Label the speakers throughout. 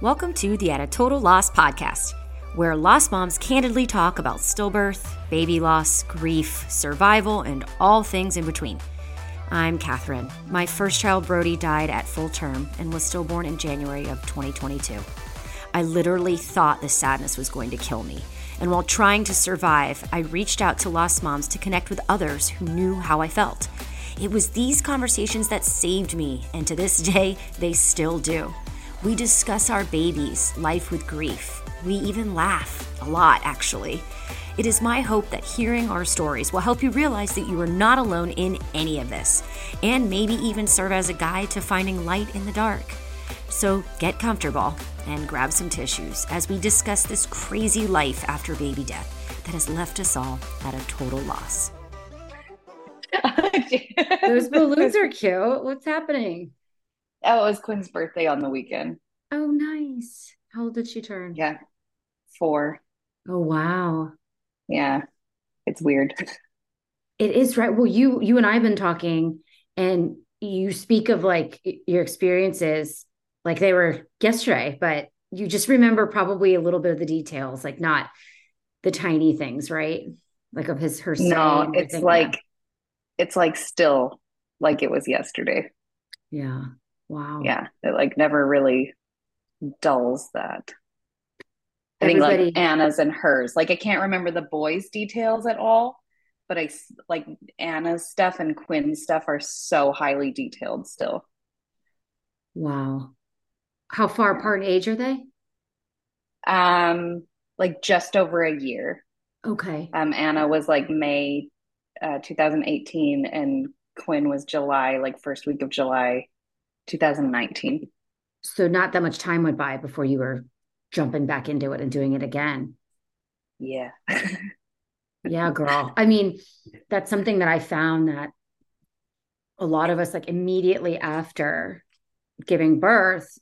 Speaker 1: Welcome to the At a Total Loss podcast, where lost moms candidly talk about stillbirth, baby loss, grief, survival, and all things in between. I'm Katherine. My first child, Brody, died at full term and was stillborn in January of 2022. I literally thought the sadness was going to kill me. And while trying to survive, I reached out to lost moms to connect with others who knew how I felt. It was these conversations that saved me, and to this day, they still do. We discuss our babies, life with grief. We even laugh, a lot actually. It is my hope that hearing our stories will help you realize that you are not alone in any of this, and maybe even serve as a guide to finding light in the dark. So get comfortable and grab some tissues as we discuss this crazy life after baby death that has left us all at a total loss.
Speaker 2: Those balloons are cute. What's happening?
Speaker 3: Oh, it was Quinn's birthday on the weekend.
Speaker 2: Oh, nice. How old did she turn?
Speaker 3: Yeah. Four.
Speaker 2: Oh, wow.
Speaker 3: Yeah. It's weird.
Speaker 2: It is right. Well, you you and I have been talking and you speak of like your experiences like they were yesterday, but you just remember probably a little bit of the details, like not the tiny things, right? Like of his her
Speaker 3: No, it's like it's like still like it was yesterday.
Speaker 2: Yeah. Wow.
Speaker 3: Yeah. It like never really dulls that. I Everybody... think like Anna's and hers. Like I can't remember the boys' details at all, but I like Anna's stuff and Quinn's stuff are so highly detailed still.
Speaker 2: Wow. How far apart in age are they?
Speaker 3: Um, like just over a year.
Speaker 2: Okay.
Speaker 3: Um, Anna was like May uh, 2018 and Quinn was July, like first week of July 2019.
Speaker 2: So not that much time went by before you were jumping back into it and doing it again.
Speaker 3: Yeah.
Speaker 2: yeah, girl. I mean, that's something that I found that a lot of us like immediately after giving birth,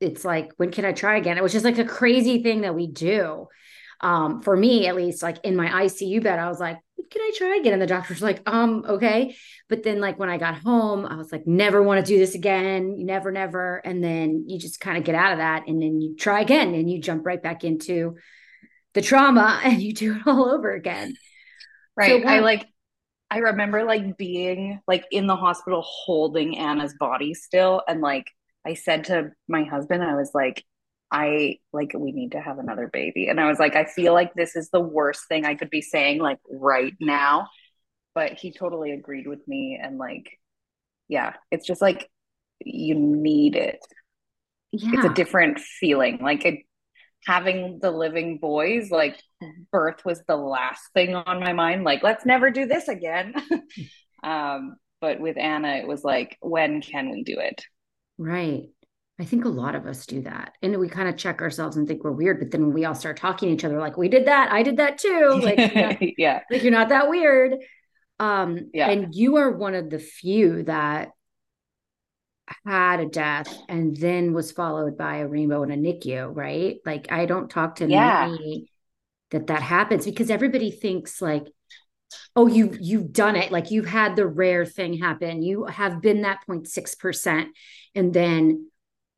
Speaker 2: it's like, when can I try again? It was just like a crazy thing that we do. Um, for me, at least, like in my ICU bed, I was like, can I try again? And the doctor's like, um, okay. But then like when I got home, I was like, never want to do this again. Never, never. And then you just kind of get out of that and then you try again and you jump right back into the trauma and you do it all over again.
Speaker 3: Right. So I like I remember like being like in the hospital holding Anna's body still and like I said to my husband, I was like, I like we need to have another baby. And I was like, I feel like this is the worst thing I could be saying like right now. But he totally agreed with me and like yeah, it's just like you need it. Yeah. It's a different feeling. Like it, having the living boys, like birth was the last thing on my mind. Like, let's never do this again. um, but with Anna, it was like, when can we do it?
Speaker 2: Right. I think a lot of us do that. And we kind of check ourselves and think we're weird. But then when we all start talking to each other, like, we did that, I did that too. Like,
Speaker 3: yeah.
Speaker 2: Like you're not that weird. Um, yeah. and you are one of the few that had a death and then was followed by a rainbow and a NICU, right? Like I don't talk to yeah. many that that happens because everybody thinks like, oh, you you've done it, like you've had the rare thing happen. You have been that 0.6 percent, and then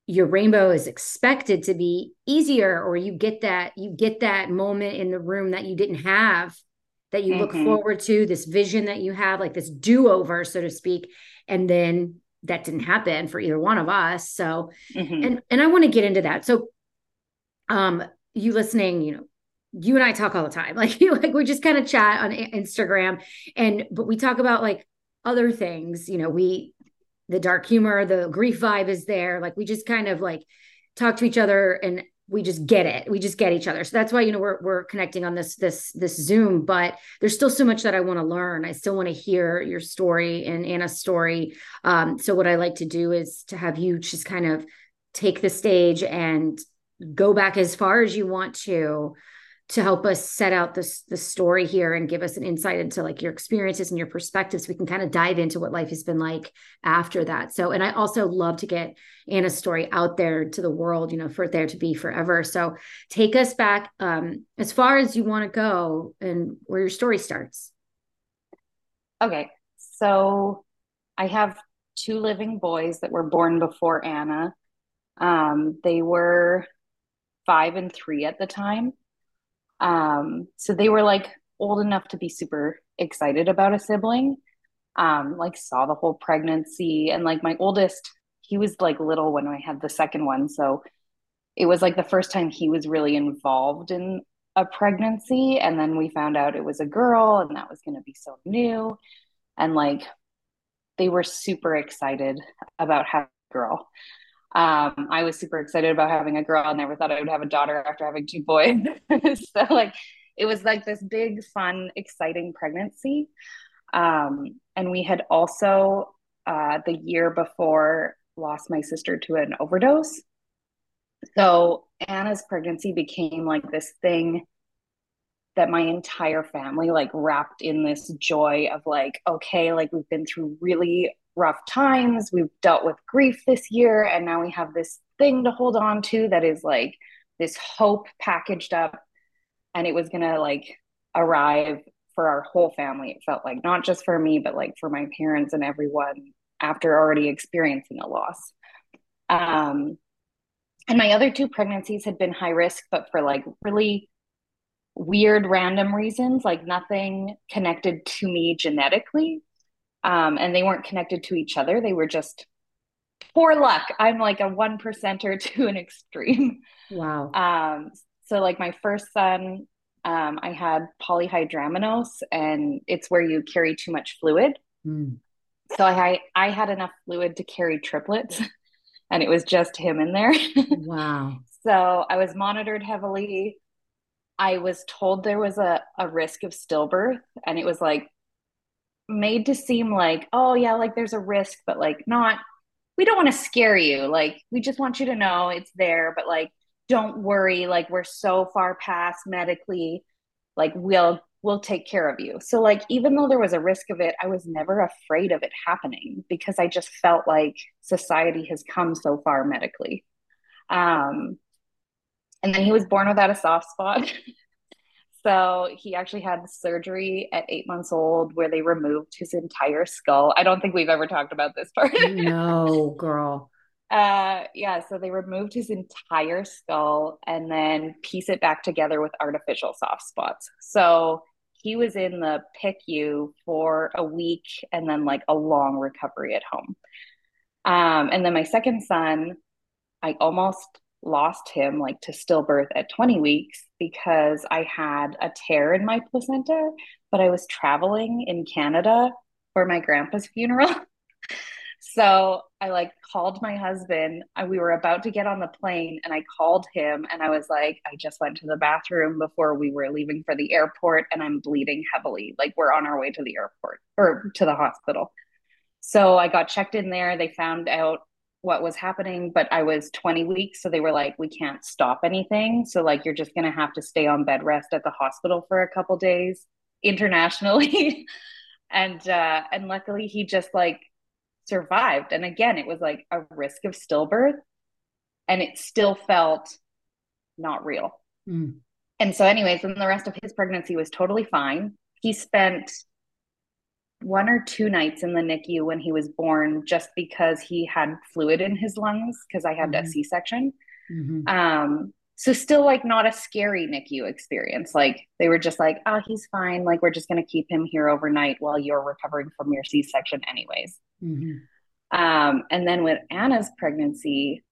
Speaker 2: your rainbow is expected to be easier or you get that you get that moment in the room that you didn't have that you mm-hmm. look forward to this vision that you have like this do-over so to speak and then that didn't happen for either one of us so mm-hmm. and and i want to get into that so um you listening you know you and i talk all the time like you like we just kind of chat on instagram and but we talk about like other things you know we the dark humor, the grief vibe is there. Like we just kind of like talk to each other and we just get it. We just get each other. So that's why you know we're we're connecting on this this this Zoom, but there's still so much that I want to learn. I still want to hear your story and Anna's story. Um, so what I like to do is to have you just kind of take the stage and go back as far as you want to to help us set out this the story here and give us an insight into like your experiences and your perspectives. We can kind of dive into what life has been like after that. So and i also love to get anna's story out there to the world you know for there to be forever. So take us back um as far as you want to go and where your story starts.
Speaker 3: Okay. So i have two living boys that were born before anna. Um, they were five and three at the time. Um, so they were like old enough to be super excited about a sibling. Um, like saw the whole pregnancy and like my oldest, he was like little when I had the second one. So it was like the first time he was really involved in a pregnancy. And then we found out it was a girl and that was going to be so new. And like they were super excited about having a girl. Um, I was super excited about having a girl. I never thought I would have a daughter after having two boys. so like it was like this big, fun, exciting pregnancy. Um, and we had also uh, the year before lost my sister to an overdose. So Anna's pregnancy became like this thing that my entire family like wrapped in this joy of like okay like we've been through really rough times. We've dealt with grief this year and now we have this thing to hold on to that is like this hope packaged up and it was to like arrive for our whole family. It felt like not just for me but like for my parents and everyone after already experiencing a loss. Um and my other two pregnancies had been high risk but for like really weird random reasons, like nothing connected to me genetically. Um, and they weren't connected to each other. They were just poor luck. I'm like a one percenter to an extreme.
Speaker 2: Wow.
Speaker 3: Um, so like my first son, um, I had polyhydramnios, and it's where you carry too much fluid. Mm. So I I had enough fluid to carry triplets, and it was just him in there.
Speaker 2: wow.
Speaker 3: So I was monitored heavily. I was told there was a, a risk of stillbirth, and it was like made to seem like, oh, yeah, like there's a risk, but like not, we don't want to scare you. Like, we just want you to know it's there, but like, don't worry. Like, we're so far past medically, like, we'll, we'll take care of you. So, like, even though there was a risk of it, I was never afraid of it happening because I just felt like society has come so far medically. Um, and then he was born without a soft spot. so he actually had surgery at eight months old where they removed his entire skull. I don't think we've ever talked about this part.
Speaker 2: no, girl.
Speaker 3: Uh, yeah, so they removed his entire skull and then piece it back together with artificial soft spots. So he was in the PICU for a week and then like a long recovery at home. Um, and then my second son, I almost lost him like to stillbirth at 20 weeks because I had a tear in my placenta, but I was traveling in Canada for my grandpa's funeral. so I like called my husband. We were about to get on the plane and I called him and I was like, I just went to the bathroom before we were leaving for the airport and I'm bleeding heavily. Like we're on our way to the airport or to the hospital. So I got checked in there. They found out what was happening, but I was 20 weeks. So they were like, we can't stop anything. So, like, you're just going to have to stay on bed rest at the hospital for a couple days internationally. and, uh, and luckily he just like survived. And again, it was like a risk of stillbirth and it still felt not real. Mm. And so, anyways, then the rest of his pregnancy was totally fine. He spent one or two nights in the NICU when he was born just because he had fluid in his lungs because I had mm-hmm. a C section. Mm-hmm. Um, so still like not a scary NICU experience. Like they were just like, oh, he's fine. Like we're just gonna keep him here overnight while you're recovering from your C section, anyways. Mm-hmm. Um, and then with Anna's pregnancy,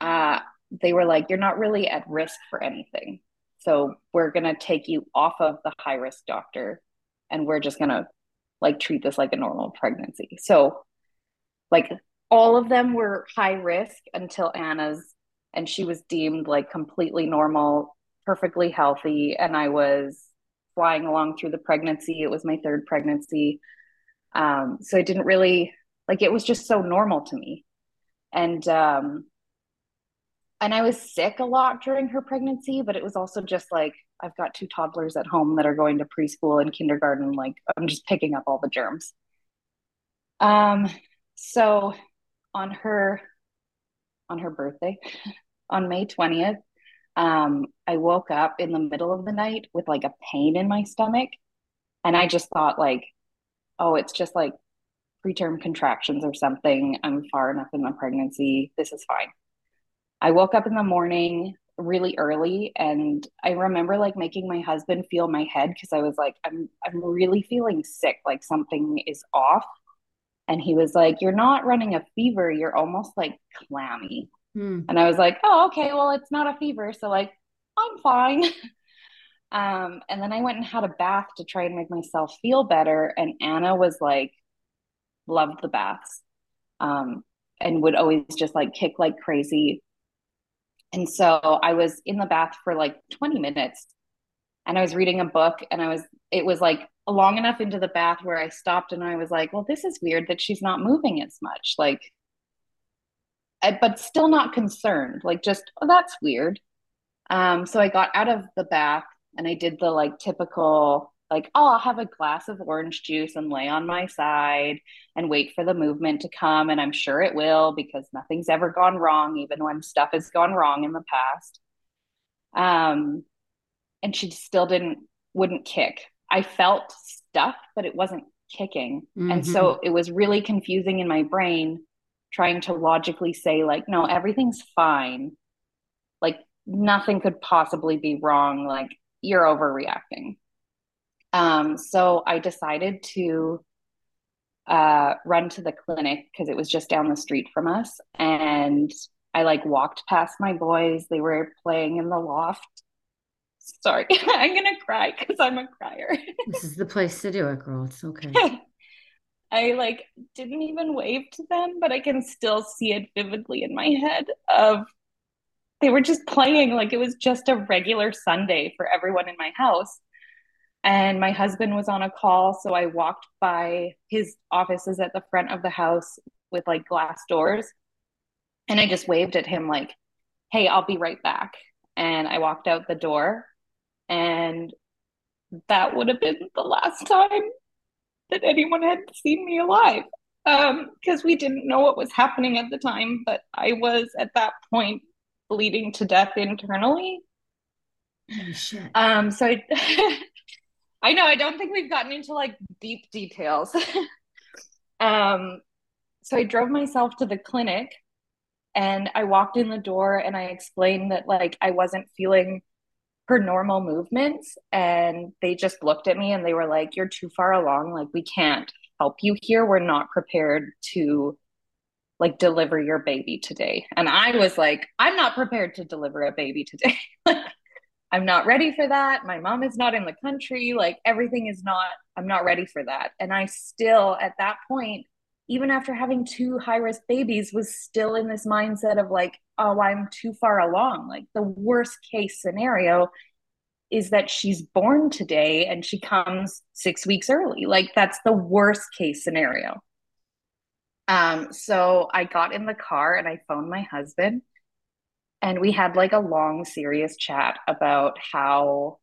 Speaker 3: uh, they were like, you're not really at risk for anything. So we're gonna take you off of the high risk doctor, and we're just gonna like treat this like a normal pregnancy. So like all of them were high risk until Anna's and she was deemed like completely normal, perfectly healthy and I was flying along through the pregnancy. It was my third pregnancy. Um so I didn't really like it was just so normal to me. And um and I was sick a lot during her pregnancy, but it was also just like I've got two toddlers at home that are going to preschool and kindergarten. Like I'm just picking up all the germs. Um, so on her on her birthday, on May 20th, um, I woke up in the middle of the night with like a pain in my stomach. And I just thought like, oh, it's just like preterm contractions or something. I'm far enough in the pregnancy. This is fine. I woke up in the morning really early and I remember like making my husband feel my head because I was like, I'm I'm really feeling sick, like something is off. And he was like, You're not running a fever, you're almost like clammy. Hmm. And I was like, Oh, okay, well, it's not a fever. So like, I'm fine. um, and then I went and had a bath to try and make myself feel better. And Anna was like, loved the baths. Um, and would always just like kick like crazy and so I was in the bath for like 20 minutes and I was reading a book and I was, it was like long enough into the bath where I stopped and I was like, well, this is weird that she's not moving as much. Like, but still not concerned. Like, just, oh, that's weird. Um, so I got out of the bath and I did the like typical like, oh, I'll have a glass of orange juice and lay on my side and wait for the movement to come. And I'm sure it will because nothing's ever gone wrong, even when stuff has gone wrong in the past. Um, and she still didn't, wouldn't kick. I felt stuff, but it wasn't kicking. Mm-hmm. And so mm-hmm. it was really confusing in my brain trying to logically say, like, no, everything's fine. Like, nothing could possibly be wrong. Like, you're overreacting. Um, so I decided to uh, run to the clinic because it was just down the street from us. And I like walked past my boys. They were playing in the loft. Sorry, I'm gonna cry because I'm a crier.
Speaker 2: this is the place to do it, girl. It's okay.
Speaker 3: I like didn't even wave to them, but I can still see it vividly in my head of they were just playing like it was just a regular Sunday for everyone in my house and my husband was on a call so i walked by his offices at the front of the house with like glass doors. And i just waved at him like hey i'll be right back. And i walked out the door. And that would have been the last time that anyone had seen me alive. Because um, we didn't know what was happening at the time but i was at that point bleeding to death internally.
Speaker 2: Oh, shit.
Speaker 3: um so i I know. I don't think we've gotten into like deep details. um, so I drove myself to the clinic and I walked in the door and I explained that like I wasn't feeling her normal movements. And they just looked at me and they were like, You're too far along. Like, we can't help you here. We're not prepared to like deliver your baby today. And I was like, I'm not prepared to deliver a baby today. I'm not ready for that. My mom is not in the country. Like everything is not, I'm not ready for that. And I still, at that point, even after having two high risk babies, was still in this mindset of like, oh, I'm too far along. Like the worst case scenario is that she's born today and she comes six weeks early. Like that's the worst case scenario. Um, so I got in the car and I phoned my husband and we had like a long serious chat about how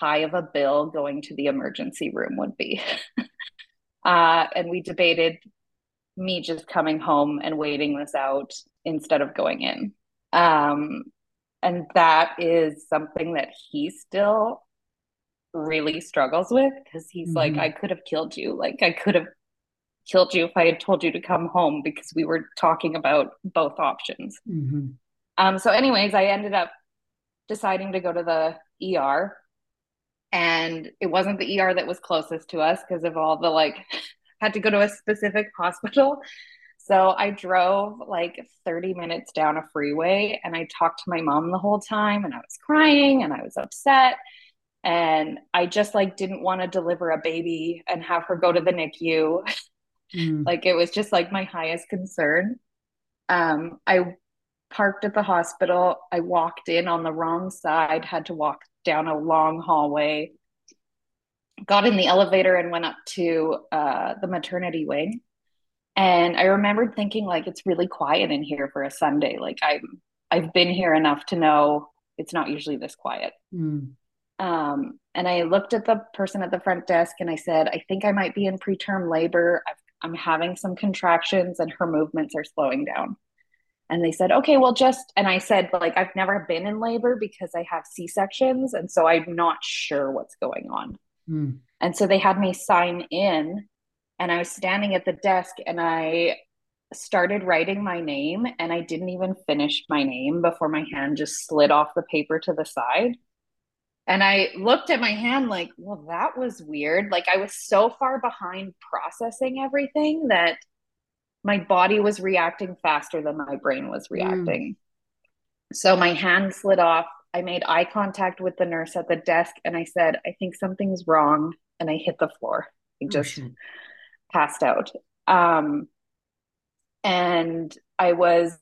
Speaker 3: high of a bill going to the emergency room would be uh, and we debated me just coming home and waiting this out instead of going in um, and that is something that he still really struggles with because he's mm-hmm. like i could have killed you like i could have killed you if i had told you to come home because we were talking about both options mm-hmm. Um, so, anyways, I ended up deciding to go to the ER, and it wasn't the ER that was closest to us because of all the like, had to go to a specific hospital. So I drove like 30 minutes down a freeway and I talked to my mom the whole time and I was crying and I was upset. And I just like didn't want to deliver a baby and have her go to the NICU. Mm. like it was just like my highest concern. Um, I parked at the hospital. I walked in on the wrong side, had to walk down a long hallway, got in the elevator and went up to uh, the maternity wing. And I remembered thinking, like, it's really quiet in here for a Sunday. Like, I'm, I've been here enough to know it's not usually this quiet. Mm. Um, and I looked at the person at the front desk and I said, I think I might be in preterm labor. i I'm having some contractions and her movements are slowing down and they said okay well just and i said like i've never been in labor because i have c-sections and so i'm not sure what's going on mm. and so they had me sign in and i was standing at the desk and i started writing my name and I didn't even finish my name before my hand just slid off the paper to the side. And I looked at my hand like, well, that was weird. Like I was so far behind processing everything that my body was reacting faster than my brain was mm. reacting. Mm. So my hand slid off. I made eye contact with the nurse at the desk and I said, I think something's wrong. And I hit the floor. I oh, just oh, passed out. Um, and I was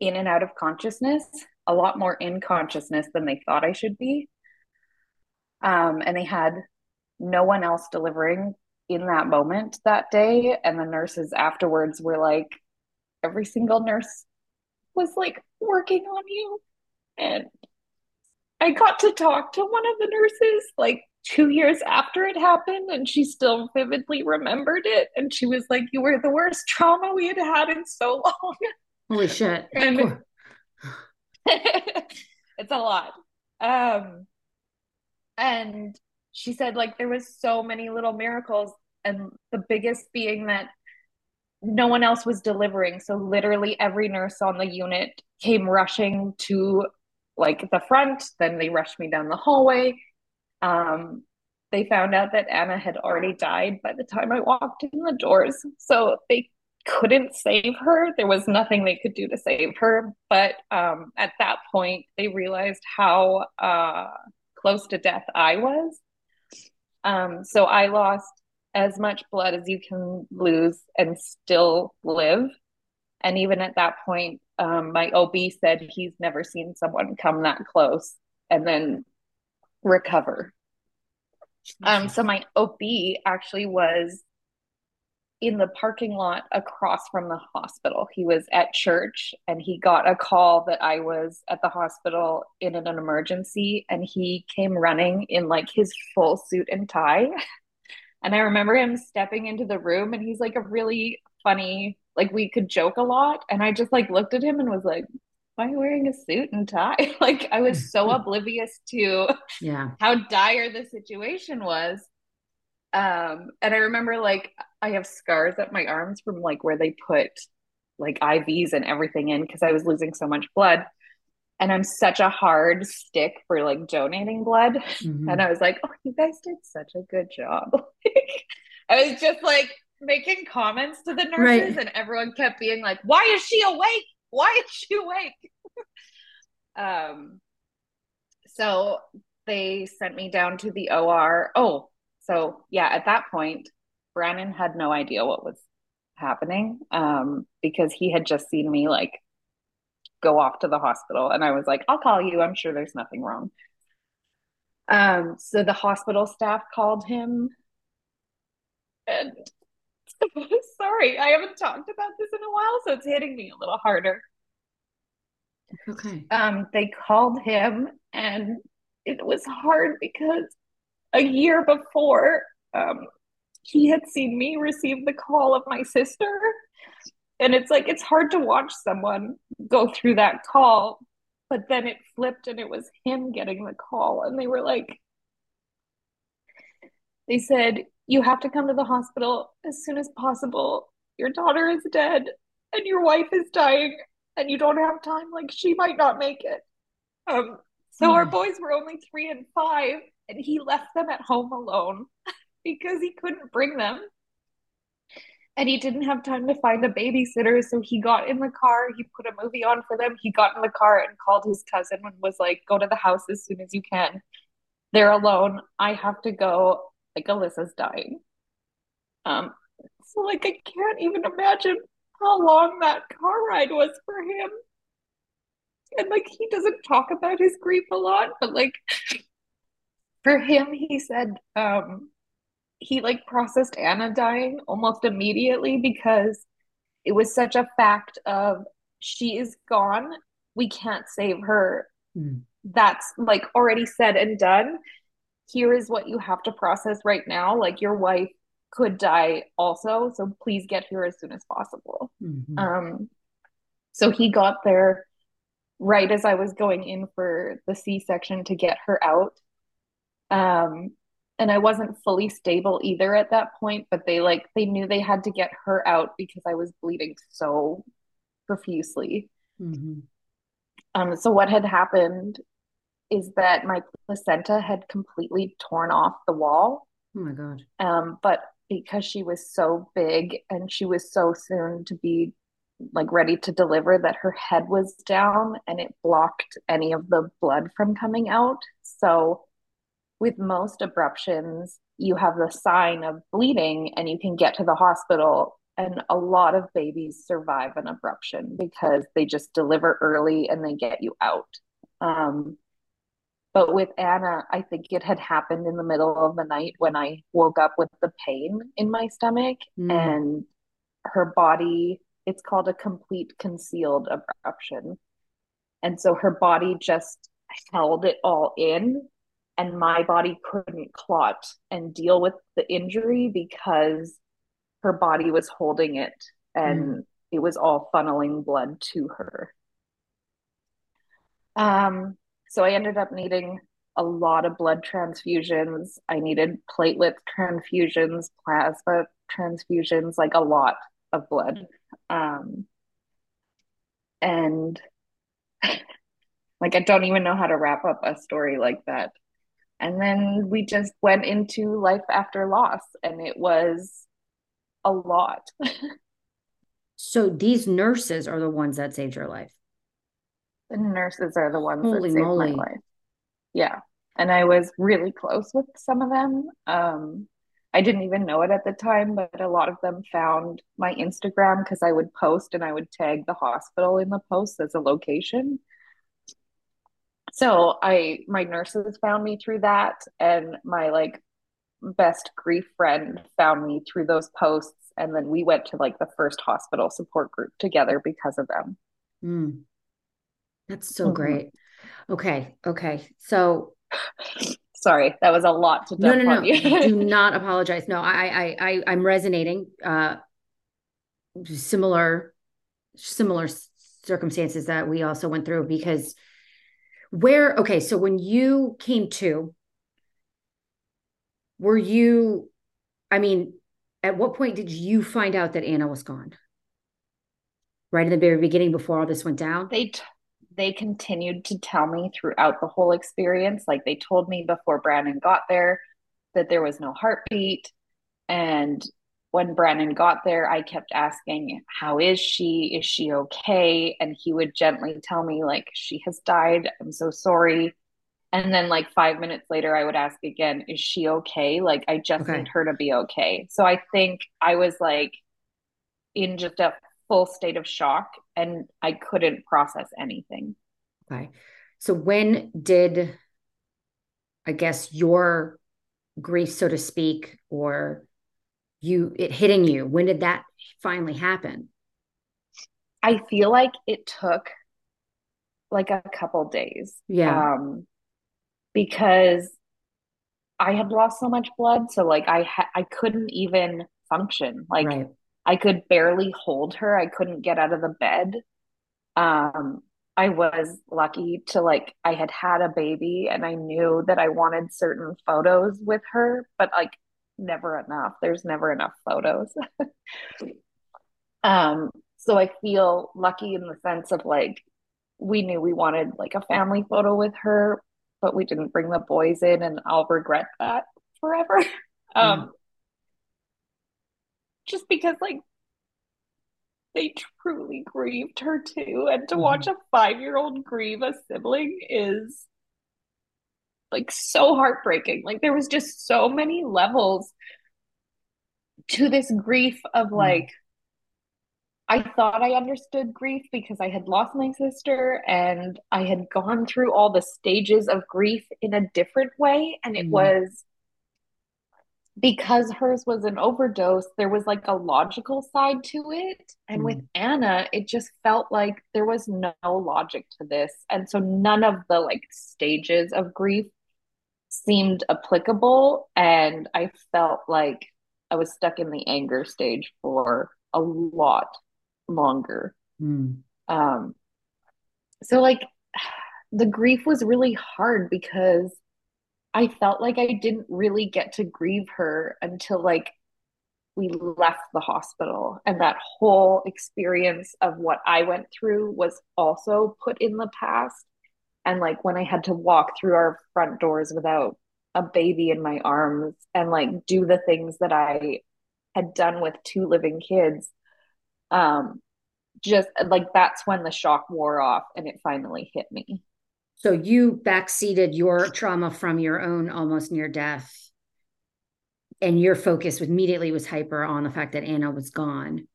Speaker 3: in and out of consciousness, a lot more in consciousness than they thought I should be. Um, and they had no one else delivering in that moment that day. And the nurses afterwards were like, every single nurse was like working on you. And I got to talk to one of the nurses like two years after it happened, and she still vividly remembered it. And she was like, You were the worst trauma we had had in so long.
Speaker 2: Holy shit.
Speaker 3: And it's a lot. Um, and she said like there was so many little miracles and the biggest being that no one else was delivering. So literally every nurse on the unit came rushing to like the front. Then they rushed me down the hallway. Um, they found out that anna had already died by the time i walked in the doors. So they couldn't save her. There was nothing they could do to save her. But um, at that point they realized how uh, close to death I was. Um, so I lost as much blood as you can lose and still live. And even at that point, um, my OB said he's never seen someone come that close and then recover. Um, so my OB actually was in the parking lot across from the hospital. He was at church and he got a call that I was at the hospital in an emergency and he came running in like his full suit and tie. And I remember him stepping into the room and he's like a really funny, like we could joke a lot. And I just like looked at him and was like, why are you wearing a suit and tie? like I was so oblivious to
Speaker 2: yeah
Speaker 3: how dire the situation was. Um, and I remember like I have scars at my arms from like where they put like IVs and everything in because I was losing so much blood. And I'm such a hard stick for like donating blood. Mm-hmm. And I was like, oh, you guys did such a good job. I was just like making comments to the nurses, right. and everyone kept being like, why is she awake? Why is she awake? um, so they sent me down to the OR. Oh, so yeah, at that point, Brandon had no idea what was happening um, because he had just seen me like go off to the hospital, and I was like, "I'll call you. I'm sure there's nothing wrong." Um, so the hospital staff called him, and sorry, I haven't talked about this in a while, so it's hitting me a little harder.
Speaker 2: Okay.
Speaker 3: Um, they called him, and it was hard because a year before, um, he had seen me receive the call of my sister. And it's like, it's hard to watch someone go through that call. But then it flipped and it was him getting the call. And they were like, they said, You have to come to the hospital as soon as possible. Your daughter is dead and your wife is dying and you don't have time. Like, she might not make it. Um, so mm. our boys were only three and five and he left them at home alone because he couldn't bring them. And he didn't have time to find a babysitter. So he got in the car, he put a movie on for them. He got in the car and called his cousin and was like, Go to the house as soon as you can. They're alone. I have to go. Like, Alissa's dying. Um, so like I can't even imagine how long that car ride was for him. And like he doesn't talk about his grief a lot, but like for him, he said um, he like processed Anna dying almost immediately because it was such a fact of she is gone. We can't save her. Mm. That's like already said and done. Here is what you have to process right now. Like your wife could die also, so please get here as soon as possible. Mm-hmm. Um, so he got there right as I was going in for the C section to get her out. Um, and I wasn't fully stable either at that point, but they like they knew they had to get her out because I was bleeding so profusely. Mm-hmm. Um, so what had happened is that my placenta had completely torn off the wall.
Speaker 2: Oh my god.
Speaker 3: Um, but because she was so big and she was so soon to be like ready to deliver that her head was down and it blocked any of the blood from coming out. So with most abruptions, you have the sign of bleeding and you can get to the hospital. And a lot of babies survive an abruption because they just deliver early and they get you out. Um, but with Anna, I think it had happened in the middle of the night when I woke up with the pain in my stomach mm. and her body, it's called a complete concealed abruption. And so her body just held it all in and my body couldn't clot and deal with the injury because her body was holding it and mm. it was all funneling blood to her. Um, so I ended up needing a lot of blood transfusions. I needed platelet transfusions, plasma transfusions, like a lot of blood. Um, and like I don't even know how to wrap up a story like that. And then we just went into life after loss, and it was a lot.
Speaker 2: so these nurses are the ones that saved your life.
Speaker 3: The nurses are the ones Holy that saved moly. my life. Yeah. And I was really close with some of them. Um, I didn't even know it at the time, but a lot of them found my Instagram because I would post and I would tag the hospital in the post as a location so i my nurses found me through that and my like best grief friend found me through those posts and then we went to like the first hospital support group together because of them.
Speaker 2: Mm. that's so mm-hmm. great. Okay okay. So
Speaker 3: sorry that was a lot to
Speaker 2: no no no. do not apologize. No I, I i i'm resonating uh similar similar circumstances that we also went through because where, okay, so when you came to, were you, I mean, at what point did you find out that Anna was gone? Right in the very beginning before all this went down?
Speaker 3: They, t- they continued to tell me throughout the whole experience. Like they told me before Brandon got there that there was no heartbeat and when Brandon got there, I kept asking, How is she? Is she okay? And he would gently tell me, like, she has died. I'm so sorry. And then, like, five minutes later, I would ask again, Is she okay? Like, I just okay. need her to be okay. So I think I was like in just a full state of shock and I couldn't process anything.
Speaker 2: Okay. So when did, I guess, your grief, so to speak, or you it hitting you? When did that finally happen?
Speaker 3: I feel like it took like a couple days.
Speaker 2: Yeah.
Speaker 3: Um because i had lost so much blood so like i ha- i couldn't even function. Like right. i could barely hold her. I couldn't get out of the bed. Um i was lucky to like i had had a baby and i knew that i wanted certain photos with her but like never enough. There's never enough photos. um, so I feel lucky in the sense of like we knew we wanted like a family photo with her, but we didn't bring the boys in, and I'll regret that forever. um, mm. just because like they truly grieved her too, and to mm. watch a five year old grieve a sibling is like so heartbreaking. Like there was just so many levels to this grief of mm. like I thought I understood grief because I had lost my sister and I had gone through all the stages of grief in a different way and it mm. was because hers was an overdose, there was like a logical side to it. And mm. with Anna, it just felt like there was no logic to this. And so none of the like stages of grief seemed applicable and I felt like I was stuck in the anger stage for a lot longer. Mm. Um so like the grief was really hard because I felt like I didn't really get to grieve her until like we left the hospital. And that whole experience of what I went through was also put in the past. And like when I had to walk through our front doors without a baby in my arms and like do the things that I had done with two living kids, um, just like that's when the shock wore off and it finally hit me.
Speaker 2: So you backseated your trauma from your own almost near death and your focus immediately was hyper on the fact that Anna was gone.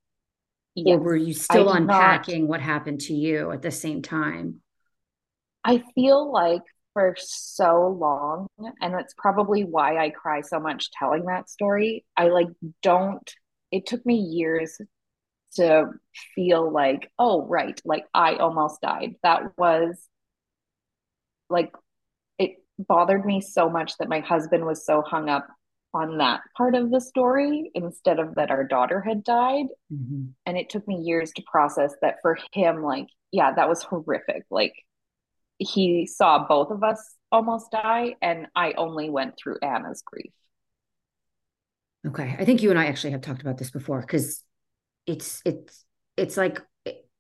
Speaker 2: Yes, or were you still unpacking not, what happened to you at the same time?
Speaker 3: I feel like for so long, and that's probably why I cry so much telling that story. I like don't, it took me years to feel like, oh, right, like I almost died. That was like, it bothered me so much that my husband was so hung up on that part of the story instead of that our daughter had died. Mm-hmm. And it took me years to process that for him, like, yeah, that was horrific. Like, he saw both of us almost die, and I only went through Anna's grief.
Speaker 2: Okay. I think you and I actually have talked about this before because it's, it's, it's like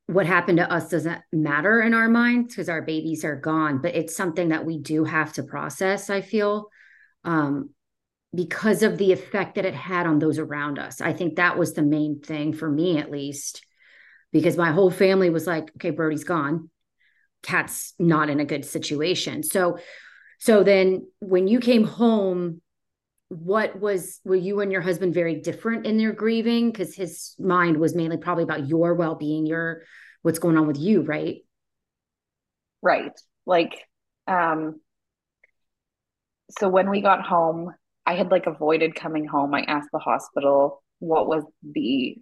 Speaker 2: what happened to us doesn't matter in our minds because our babies are gone, but it's something that we do have to process, I feel. Um, because of the effect that it had on those around us. I think that was the main thing for me, at least, because my whole family was like, okay, Brody's gone. Kat's not in a good situation. So, so then when you came home, what was, were you and your husband very different in their grieving? Because his mind was mainly probably about your well being, your, what's going on with you, right?
Speaker 3: Right. Like, um, so when we got home, I had like avoided coming home. I asked the hospital what was the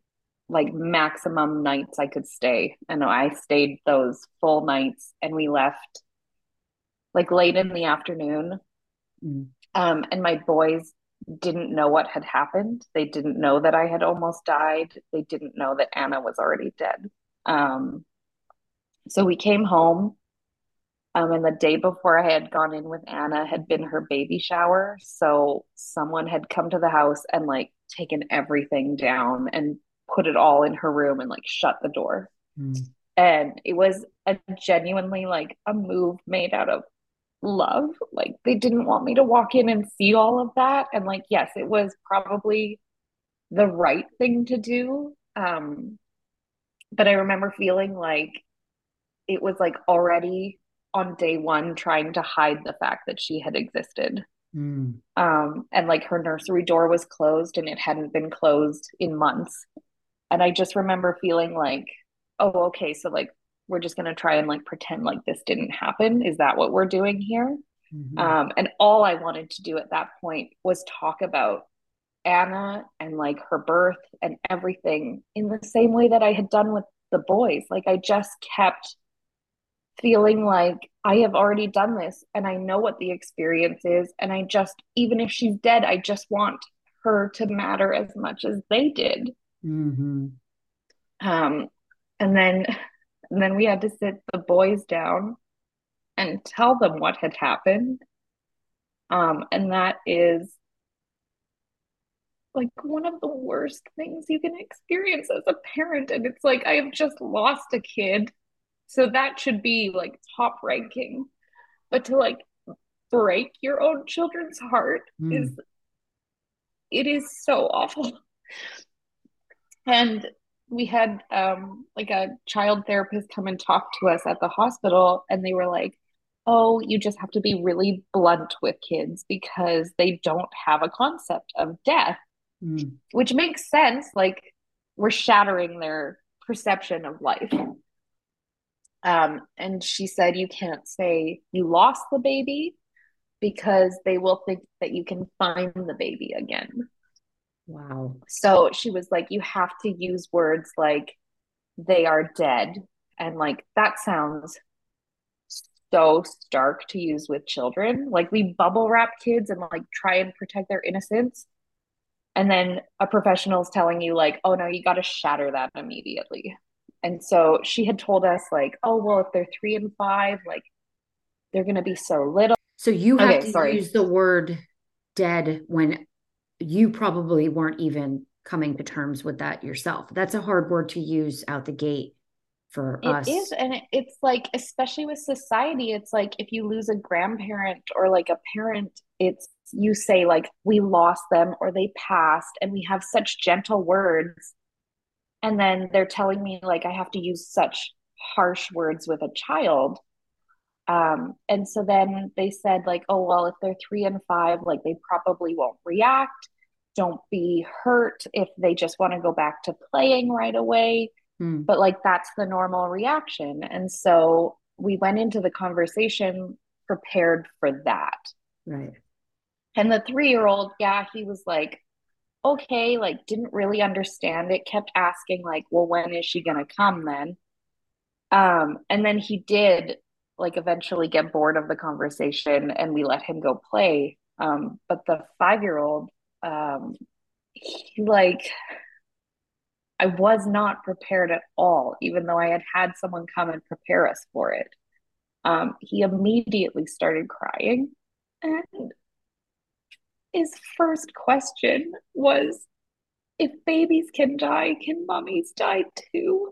Speaker 3: like maximum nights I could stay. And I stayed those full nights and we left like late in the afternoon. Mm. Um, and my boys didn't know what had happened. They didn't know that I had almost died. They didn't know that Anna was already dead. Um, so we came home um, and the day before I had gone in with Anna had been her baby shower. So someone had come to the house and like taken everything down and put it all in her room and like shut the door. Mm. And it was a genuinely like a move made out of love. Like they didn't want me to walk in and see all of that. And like, yes, it was probably the right thing to do. Um, but I remember feeling like it was like already on day one trying to hide the fact that she had existed. Mm. Um, and like her nursery door was closed and it hadn't been closed in months. And I just remember feeling like, oh, okay, so like we're just going to try and like pretend like this didn't happen. Is that what we're doing here? Mm-hmm. Um, and all I wanted to do at that point was talk about Anna and like her birth and everything in the same way that I had done with the boys. Like I just kept feeling like I have already done this and I know what the experience is. And I just, even if she's dead, I just want her to matter as much as they did. Mm-hmm. Um, and then, and then we had to sit the boys down and tell them what had happened. Um, and that is like one of the worst things you can experience as a parent. And it's like, I have just lost a kid so that should be like top ranking. But to like break your own children's heart mm. is it is so awful. And we had um like a child therapist come and talk to us at the hospital and they were like, "Oh, you just have to be really blunt with kids because they don't have a concept of death." Mm. Which makes sense like we're shattering their perception of life. Um, and she said, You can't say you lost the baby because they will think that you can find the baby again.
Speaker 2: Wow.
Speaker 3: So she was like, You have to use words like they are dead. And like that sounds so stark to use with children. Like we bubble wrap kids and like try and protect their innocence. And then a professional is telling you, like, oh no, you got to shatter that immediately. And so she had told us, like, oh, well, if they're three and five, like, they're going to be so little.
Speaker 2: So you have okay, to sorry. use the word dead when you have okay, to sorry. use the word dead when you probably weren't even coming to terms with that yourself. That's a hard word to use out the gate for
Speaker 3: it
Speaker 2: us.
Speaker 3: It is. And it's like, especially with society, it's like if you lose a grandparent or like a parent, it's you say like we lost them or they passed and we have such gentle words and then they're telling me like i have to use such harsh words with a child um, and so then they said like oh well if they're three and five like they probably won't react. Don't be hurt if they just want to go back to playing right away. Hmm. but like that's the normal reaction. And so we went into the conversation prepared for that.
Speaker 2: Right.
Speaker 3: And the three year old, yeah, he was like, okay, like didn't really understand it, kept asking, like, well, when is she gonna come then? Um, and then he did like eventually get bored of the conversation and we let him go play. Um, but the five year old, um, he like I was not prepared at all, even though I had had someone come and prepare us for it. Um, he immediately started crying. And his first question was if babies can die, can mummies die too?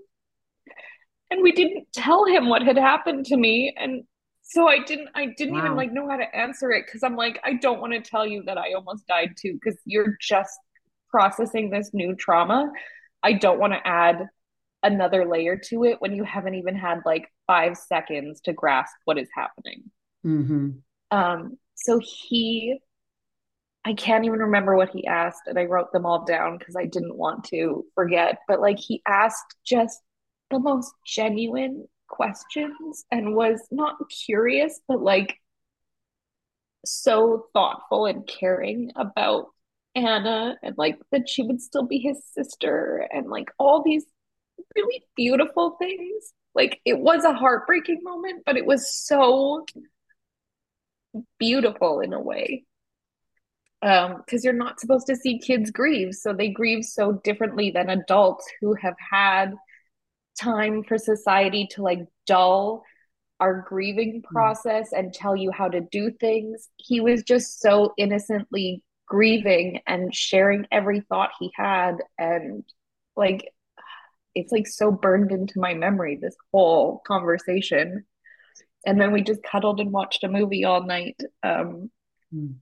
Speaker 3: And we didn't tell him what had happened to me. And so I didn't I didn't wow. even like know how to answer it because I'm like, I don't want to tell you that I almost died too, because you're just processing this new trauma. I don't want to add another layer to it when you haven't even had like five seconds to grasp what is happening.
Speaker 2: Mm-hmm.
Speaker 3: Um, so he I can't even remember what he asked, and I wrote them all down because I didn't want to forget. But like he asked just the most genuine questions and was not curious, but like so thoughtful and caring about Anna and like that she would still be his sister and like all these really beautiful things. Like it was a heartbreaking moment, but it was so beautiful in a way Um, because you're not supposed to see kids grieve. So they grieve so differently than adults who have had time for society to like dull our grieving hmm. process mm. and tell you how to do things. He was just so innocently grieving and sharing every thought he had. And like, it's like so burned into my memory, this whole conversation. And then we just cuddled and watched a movie all night. Um, mm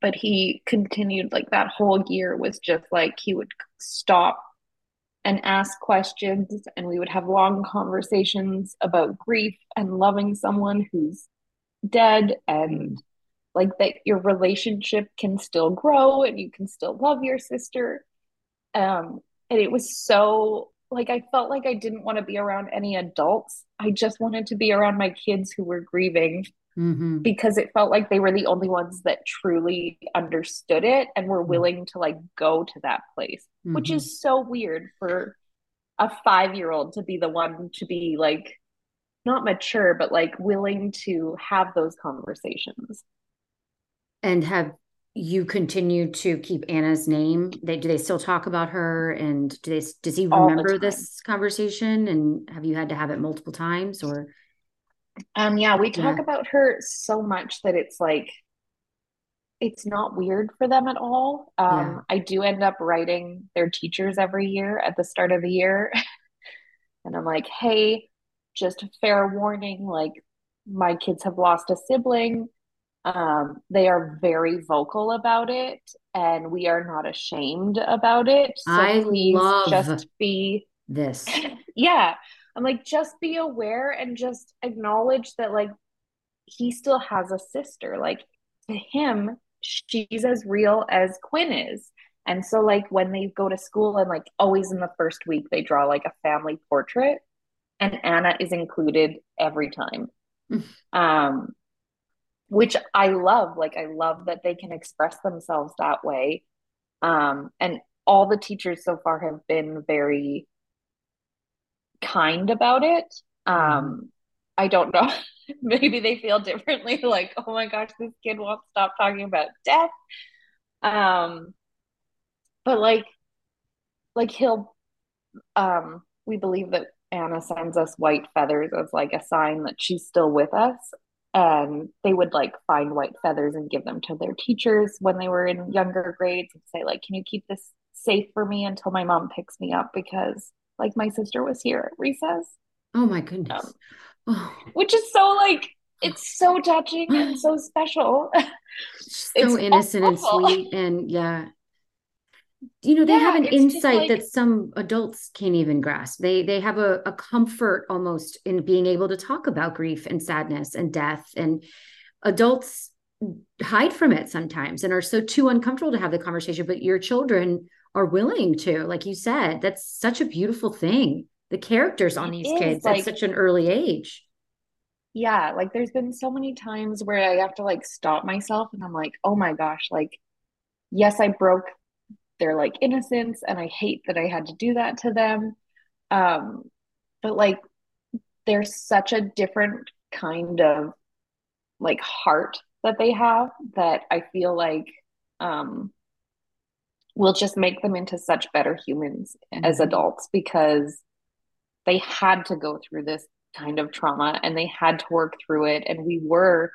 Speaker 3: but he continued like that whole year was just like he would stop and ask questions and we would have long conversations about grief and loving someone who's dead and like that your relationship can still grow and you can still love your sister um and it was so like I felt like I didn't want to be around any adults. I just wanted to be around my kids who were grieving
Speaker 2: mm-hmm.
Speaker 3: because it felt like they were the only ones that truly understood it and were mm-hmm. willing to like go to that place, mm-hmm. which is so weird for a five year old to be the one to be like not mature, but like willing to have those conversations.
Speaker 2: And have you continue to keep Anna's name? They do they still talk about her and do they does he remember this conversation and have you had to have it multiple times or
Speaker 3: um, yeah, we talk yeah. about her so much that it's like it's not weird for them at all. Um, yeah. I do end up writing their teachers every year at the start of the year. and I'm like, hey, just a fair warning, like my kids have lost a sibling. Um, they are very vocal about it and we are not ashamed about it.
Speaker 2: So I please love
Speaker 3: just be
Speaker 2: this.
Speaker 3: yeah. I'm like, just be aware and just acknowledge that, like, he still has a sister. Like, to him, she's as real as Quinn is. And so, like, when they go to school and, like, always in the first week, they draw like a family portrait, and Anna is included every time. um, which I love. Like, I love that they can express themselves that way. Um, and all the teachers so far have been very kind about it. Um, mm-hmm. I don't know. Maybe they feel differently, like, oh my gosh, this kid won't stop talking about death. Um, but like, like he'll, um, we believe that Anna sends us white feathers as like a sign that she's still with us. and they would like find white feathers and give them to their teachers when they were in younger grades and say like can you keep this safe for me until my mom picks me up because like my sister was here at recess.
Speaker 2: Oh my goodness. Um,
Speaker 3: oh. which is so like it's so touching and so special.
Speaker 2: So it's innocent awful. and sweet and yeah. You know they yeah, have an insight like, that some adults can't even grasp. They they have a, a comfort almost in being able to talk about grief and sadness and death and adults hide from it sometimes and are so too uncomfortable to have the conversation. But your children are willing to like you said that's such a beautiful thing the characters on these kids like, at such an early age
Speaker 3: yeah like there's been so many times where i have to like stop myself and i'm like oh my gosh like yes i broke their like innocence and I hate that I had to do that to them. Um, but like there's such a different kind of like heart that they have that I feel like um will just make them into such better humans mm-hmm. as adults because they had to go through this kind of trauma and they had to work through it. And we were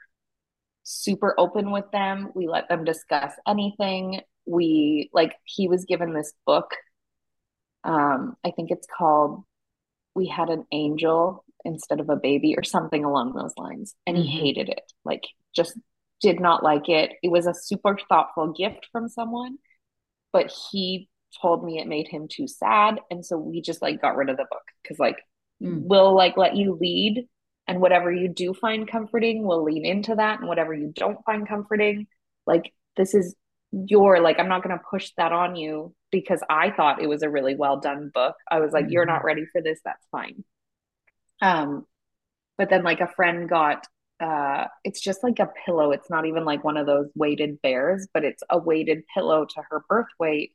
Speaker 3: super open with them. We let them discuss anything. We like he was given this book. Um i think it's called we had an angel instead of a baby or something along those lines. And mm-hmm. he hated it. Like just did not like it. It was a super thoughtful gift from someone but he told me it made him too sad and so we just like got rid of the book because like mm. we'll like let you lead and whatever you do find comforting we'll lean into that and whatever you don't find comforting like this is you're like i'm not going to push that on you because i thought it was a really well done book i was like mm-hmm. you're not mm-hmm. ready for this that's fine um but then like a friend got uh it's just like a pillow it's not even like one of those weighted bears but it's a weighted pillow to her birth weight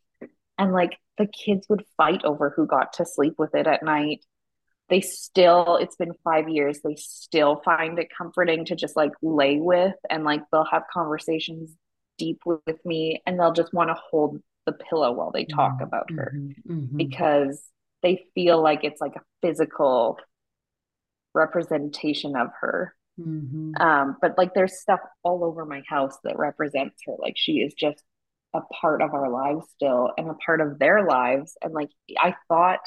Speaker 3: and like the kids would fight over who got to sleep with it at night they still it's been 5 years they still find it comforting to just like lay with and like they'll have conversations deep with me and they'll just want to hold the pillow while they talk mm-hmm. about her mm-hmm. mm-hmm. because they feel like it's like a physical representation of her mm-hmm. um but like there's stuff all over my house that represents her like she is just a part of our lives still and a part of their lives and like i thought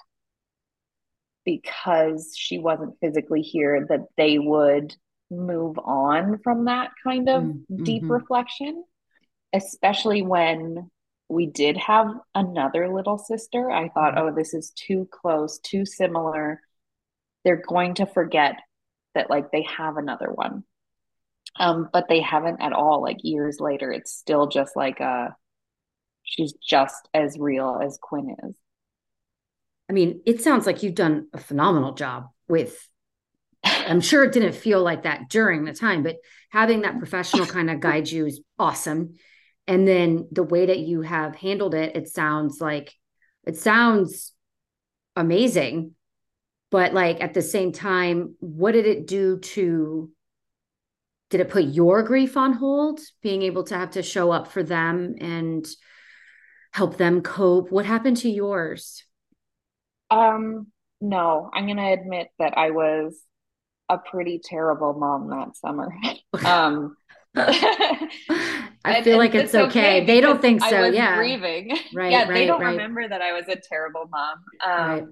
Speaker 3: because she wasn't physically here that they would move on from that kind of mm-hmm. deep reflection especially when we did have another little sister. I thought, oh, this is too close, too similar. They're going to forget that like they have another one. Um, but they haven't at all. Like years later, it's still just like uh, she's just as real as Quinn is.
Speaker 2: I mean, it sounds like you've done a phenomenal job with I'm sure it didn't feel like that during the time, but having that professional kind of guide you is awesome and then the way that you have handled it it sounds like it sounds amazing but like at the same time what did it do to did it put your grief on hold being able to have to show up for them and help them cope what happened to yours
Speaker 3: um no i'm going to admit that i was a pretty terrible mom that summer um
Speaker 2: I feel like it's, it's okay. okay they don't think so. yeah.
Speaker 3: Grieving. Right. yeah. Right, they don't right. remember that I was a terrible mom. Um, right.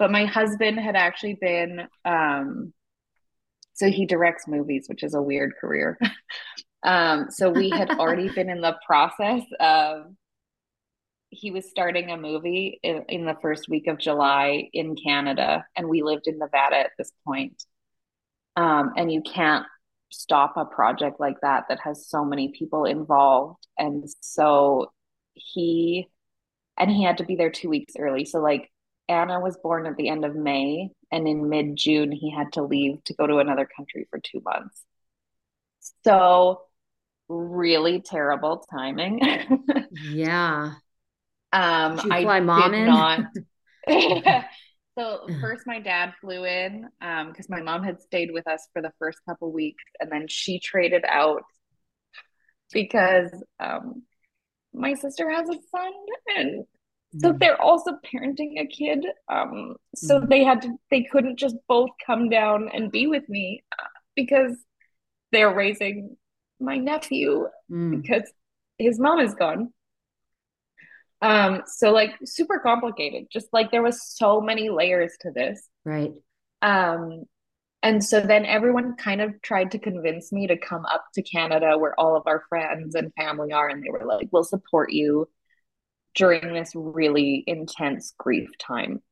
Speaker 3: But my husband had actually been, um, so he directs movies, which is a weird career. um, so we had already been in the process of, he was starting a movie in, in the first week of July in Canada, and we lived in Nevada at this point. Um, and you can't stop a project like that that has so many people involved and so he and he had to be there 2 weeks early so like Anna was born at the end of May and in mid June he had to leave to go to another country for 2 months. So really terrible timing.
Speaker 2: Yeah.
Speaker 3: Um I fly mom did not. So first, my dad flew in because um, my mom had stayed with us for the first couple weeks, and then she traded out because um, my sister has a son, and so mm. they're also parenting a kid. Um, so mm. they had to, they couldn't just both come down and be with me uh, because they're raising my nephew mm. because his mom is gone. Um, so like super complicated. Just like there was so many layers to this.
Speaker 2: Right.
Speaker 3: Um, and so then everyone kind of tried to convince me to come up to Canada where all of our friends and family are, and they were like, We'll support you during this really intense grief time.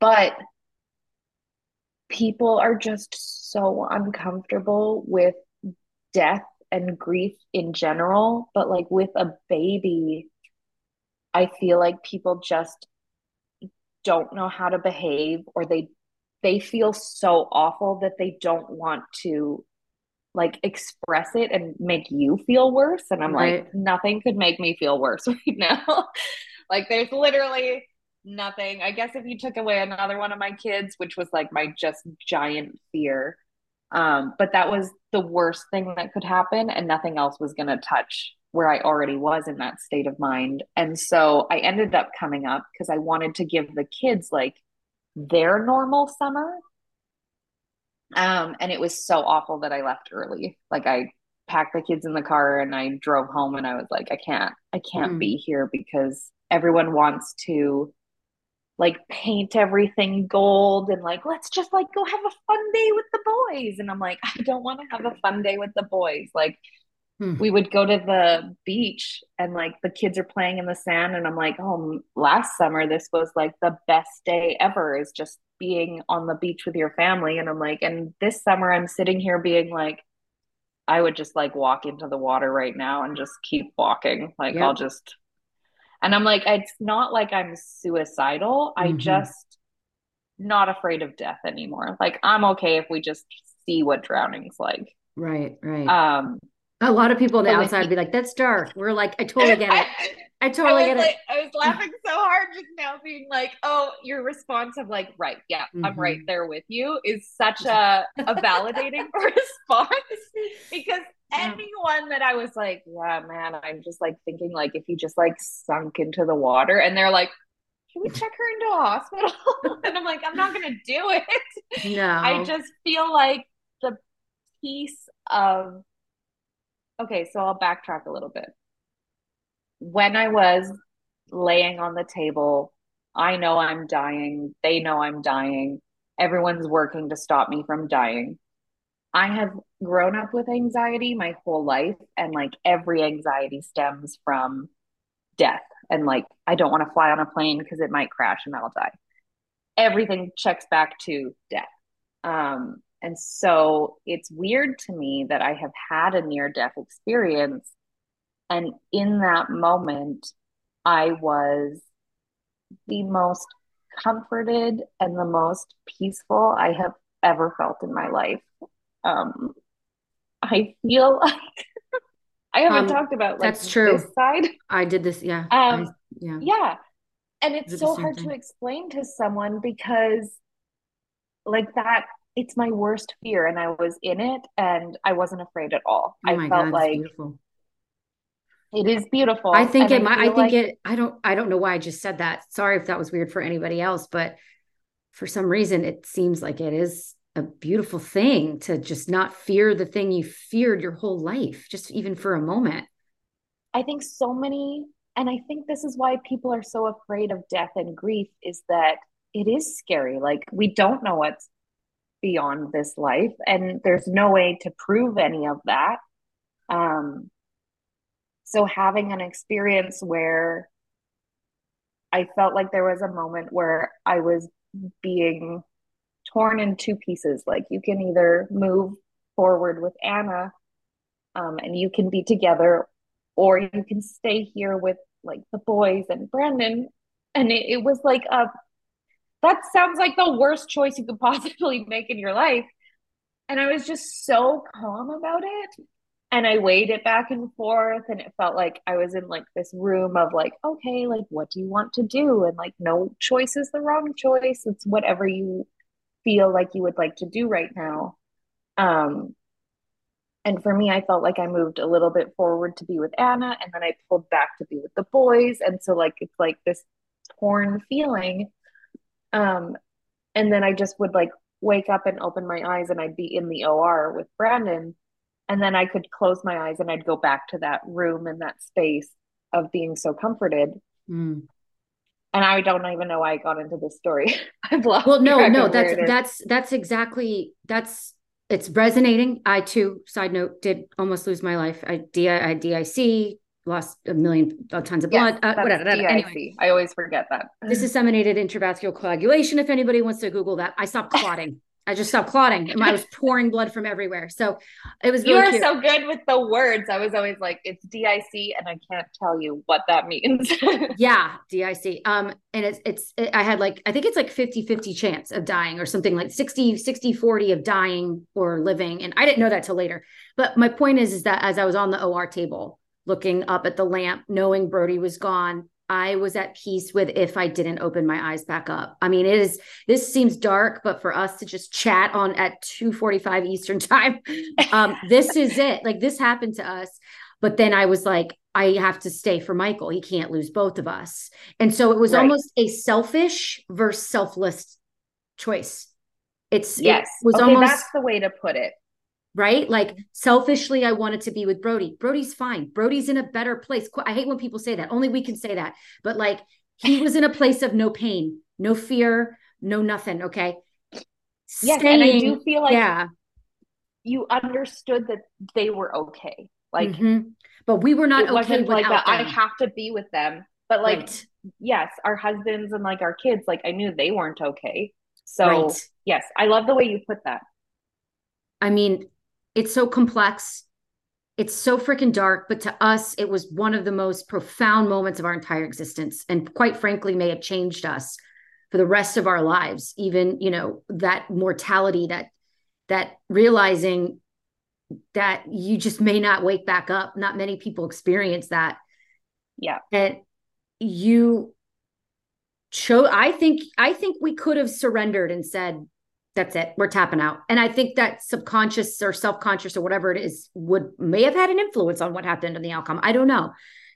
Speaker 3: But people are just so uncomfortable with death and grief in general, but like with a baby, I feel like people just don't know how to behave or they they feel so awful that they don't want to like express it and make you feel worse and I'm right. like nothing could make me feel worse right now. like there's literally nothing. I guess if you took away another one of my kids, which was like my just giant fear, um, but that was the worst thing that could happen, and nothing else was going to touch where I already was in that state of mind. And so I ended up coming up because I wanted to give the kids like their normal summer. Um, and it was so awful that I left early. Like I packed the kids in the car and I drove home and I was like, I can't, I can't mm. be here because everyone wants to like paint everything gold and like let's just like go have a fun day with the boys and i'm like i don't want to have a fun day with the boys like hmm. we would go to the beach and like the kids are playing in the sand and i'm like oh last summer this was like the best day ever is just being on the beach with your family and i'm like and this summer i'm sitting here being like i would just like walk into the water right now and just keep walking like yep. i'll just and I'm like, it's not like I'm suicidal. Mm-hmm. I just not afraid of death anymore. Like I'm okay if we just see what drowning's like.
Speaker 2: Right, right.
Speaker 3: Um
Speaker 2: a lot of people on the outside would be like, that's dark. We're like, I totally get it. I totally
Speaker 3: I
Speaker 2: get
Speaker 3: like,
Speaker 2: it.
Speaker 3: I was laughing so hard just now, being like, "Oh, your response of like, right, yeah, mm-hmm. I'm right there with you," is such a a validating response because anyone that I was like, yeah, man, I'm just like thinking like if you just like sunk into the water and they're like, can we check her into a hospital? and I'm like, I'm not gonna do it.
Speaker 2: No.
Speaker 3: I just feel like the piece of okay, so I'll backtrack a little bit. When I was laying on the table, I know I'm dying, they know I'm dying, everyone's working to stop me from dying. I have grown up with anxiety my whole life, and like every anxiety stems from death. And like, I don't want to fly on a plane because it might crash and I'll die. Everything checks back to death. Um, and so it's weird to me that I have had a near death experience. And in that moment, I was the most comforted and the most peaceful I have ever felt in my life um I feel like I haven't um, talked about
Speaker 2: like that's true.
Speaker 3: this side.
Speaker 2: I did this, yeah.
Speaker 3: Um, I, yeah. Yeah. And it's so hard thing. to explain to someone because like that it's my worst fear and I was in it and I wasn't afraid at all. Oh I felt God, like beautiful. It is beautiful.
Speaker 2: I think it might I think like... it I don't I don't know why I just said that. Sorry if that was weird for anybody else, but for some reason it seems like it is a beautiful thing to just not fear the thing you feared your whole life, just even for a moment.
Speaker 3: I think so many, and I think this is why people are so afraid of death and grief is that it is scary. Like, we don't know what's beyond this life, and there's no way to prove any of that. Um, so, having an experience where I felt like there was a moment where I was being torn in two pieces. Like you can either move forward with Anna um, and you can be together, or you can stay here with like the boys and Brandon. And it, it was like a that sounds like the worst choice you could possibly make in your life. And I was just so calm about it. And I weighed it back and forth, and it felt like I was in like this room of like, okay, like, what do you want to do? And like, no choice is the wrong choice. It's whatever you feel like you would like to do right now. Um, and for me, I felt like I moved a little bit forward to be with Anna, and then I pulled back to be with the boys. And so, like, it's like this torn feeling. Um, and then I just would like wake up and open my eyes and I'd be in the OR with Brandon. And then I could close my eyes and I'd go back to that room and that space of being so comforted. Mm. And I don't even know why I got into this story.
Speaker 2: I've lost well, no, no, that's that's that's exactly that's it's resonating. I too, side note, did almost lose my life. I, D, I DIC, lost a million uh, tons of blood. Yes, uh, whatever.
Speaker 3: Anyway, I always forget that.
Speaker 2: disseminated intravascular coagulation. If anybody wants to Google that, I stopped clotting. I just stopped clotting. I was pouring blood from everywhere. So it was.
Speaker 3: Really
Speaker 2: you are
Speaker 3: cute. so good with the words. I was always like, "It's DIC," and I can't tell you what that means.
Speaker 2: yeah, DIC. Um, and it's it's it, I had like I think it's like 50-50 chance of dying or something like 60 60 40 of dying or living, and I didn't know that till later. But my point is, is that as I was on the OR table looking up at the lamp, knowing Brody was gone, I was at peace with if I didn't open my eyes back up. I mean, it is this seems dark, but for us to just chat on at 2:45 Eastern time, um, this is it. Like this happened to us. But then I was like, I have to stay for Michael. He can't lose both of us. And so it was right. almost a selfish versus selfless choice. It's
Speaker 3: yes,
Speaker 2: it was
Speaker 3: okay,
Speaker 2: almost
Speaker 3: that's the way to put it
Speaker 2: right? Like selfishly, I wanted to be with Brody. Brody's fine. Brody's in a better place. I hate when people say that. Only we can say that. But like he was in a place of no pain, no fear, no nothing. Okay.
Speaker 3: Yes, and I do feel like yeah, you understood that they were okay. Like, mm-hmm.
Speaker 2: but we were not okay like that.
Speaker 3: I have to be with them. But like, right. yes, our husbands and like our kids, like I knew they weren't okay. So right. yes, I love the way you put that.
Speaker 2: I mean, it's so complex. It's so freaking dark, but to us, it was one of the most profound moments of our entire existence. And quite frankly, may have changed us for the rest of our lives. Even, you know, that mortality, that that realizing that you just may not wake back up. Not many people experience that.
Speaker 3: Yeah.
Speaker 2: And you chose I think I think we could have surrendered and said, that's it. We're tapping out. And i think that subconscious or self-conscious or whatever it is would may have had an influence on what happened in the outcome. I don't know.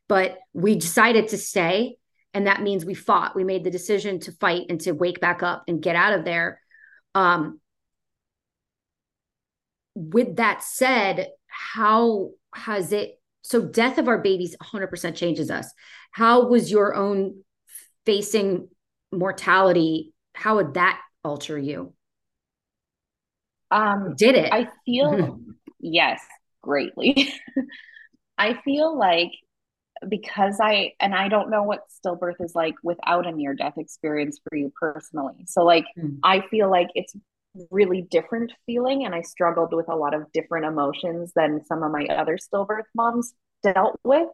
Speaker 2: But we decided to stay and that means we fought. We made the decision to fight and to wake back up and get out of there. Um with that said how has it so death of our babies 100% changes us. How was your own facing mortality how would that alter you
Speaker 3: um,
Speaker 2: Did it?
Speaker 3: I feel yes, greatly. I feel like because I and I don't know what stillbirth is like without a near death experience for you personally. So like mm. I feel like it's really different feeling and I struggled with a lot of different emotions than some of my other stillbirth moms dealt with.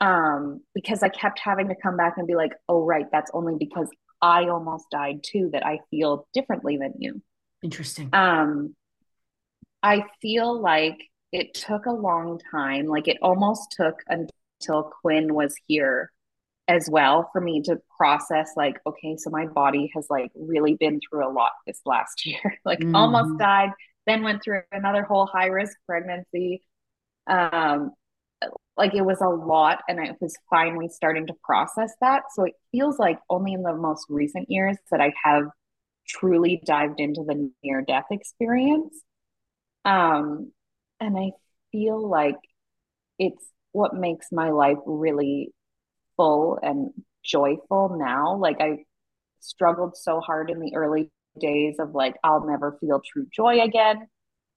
Speaker 3: Um because I kept having to come back and be like, "Oh right, that's only because I almost died too that I feel differently than you."
Speaker 2: Interesting.
Speaker 3: Um, I feel like it took a long time. Like it almost took until Quinn was here as well for me to process like okay so my body has like really been through a lot this last year like mm-hmm. almost died then went through another whole high risk pregnancy um like it was a lot and i was finally starting to process that so it feels like only in the most recent years that i have truly dived into the near death experience. Um, and I feel like it's what makes my life really full and joyful now. Like I struggled so hard in the early days of like, I'll never feel true joy again.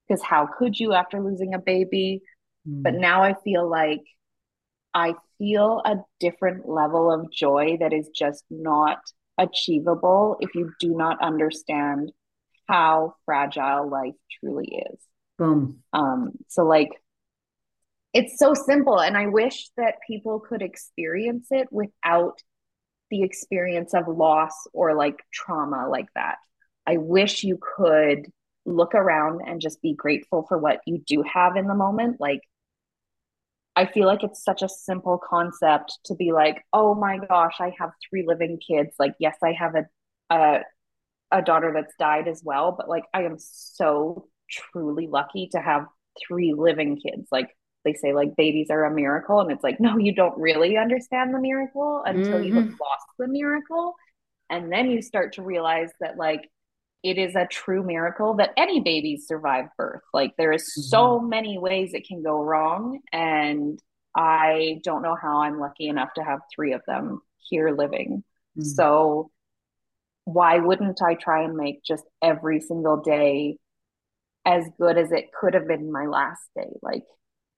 Speaker 3: Because how could you after losing a baby? Mm. But now I feel like I feel a different level of joy that is just not achievable if you do not understand how fragile life truly is.
Speaker 2: Boom.
Speaker 3: Um, so like it's so simple and I wish that people could experience it without the experience of loss or like trauma like that. I wish you could look around and just be grateful for what you do have in the moment. Like I feel like it's such a simple concept to be like, oh my gosh, I have three living kids. Like, yes, I have a a, a daughter that's died as well, but like I am so truly lucky to have three living kids. Like they say like babies are a miracle and it's like no you don't really understand the miracle until mm-hmm. you have lost the miracle and then you start to realize that like it is a true miracle that any babies survive birth. Like there is mm-hmm. so many ways it can go wrong. And I don't know how I'm lucky enough to have three of them here living. Mm-hmm. So why wouldn't I try and make just every single day as good as it could have been my last day? Like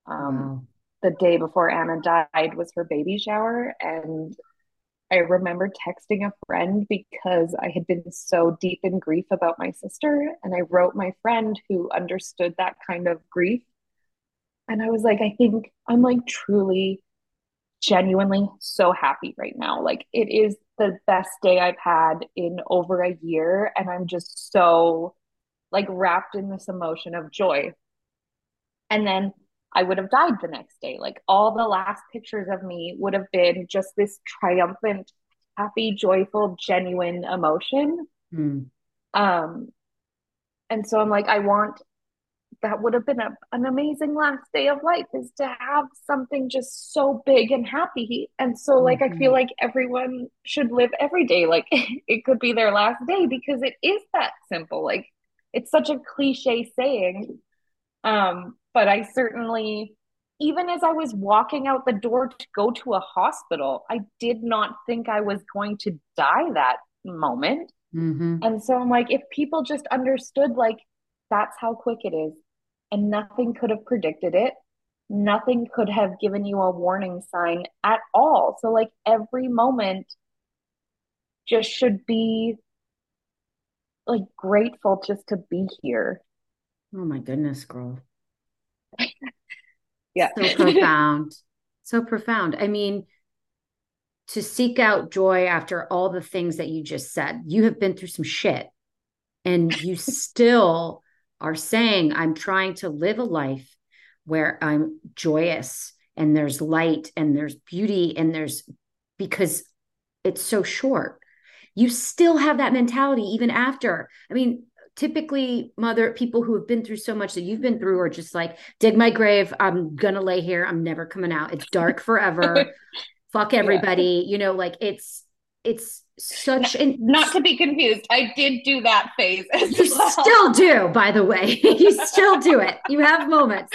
Speaker 3: um, wow. the day before Anna died was her baby shower and I remember texting a friend because I had been so deep in grief about my sister. And I wrote my friend who understood that kind of grief. And I was like, I think I'm like truly, genuinely so happy right now. Like, it is the best day I've had in over a year. And I'm just so like wrapped in this emotion of joy. And then I would have died the next day. Like all the last pictures of me would have been just this triumphant, happy, joyful, genuine emotion. Mm. Um, and so I'm like, I want that would have been a, an amazing last day of life is to have something just so big and happy. And so, like, mm-hmm. I feel mm-hmm. like everyone should live every day like it could be their last day because it is that simple. Like, it's such a cliche saying. Um, but I certainly, even as I was walking out the door to go to a hospital, I did not think I was going to die that moment. Mm-hmm. And so I'm like, if people just understood, like, that's how quick it is, and nothing could have predicted it, nothing could have given you a warning sign at all. So, like, every moment just should be like grateful just to be here.
Speaker 2: Oh my goodness, girl
Speaker 3: yeah.
Speaker 2: So profound. so profound. I mean, to seek out joy after all the things that you just said, you have been through some shit and you still are saying, I'm trying to live a life where I'm joyous and there's light and there's beauty and there's because it's so short. You still have that mentality even after. I mean, typically mother people who have been through so much that you've been through are just like dig my grave. I'm gonna lay here. I'm never coming out. It's dark forever. Fuck everybody. Yeah. you know like it's it's such
Speaker 3: an not to be confused. I did do that phase you
Speaker 2: well. still do by the way. You still do it. You have moments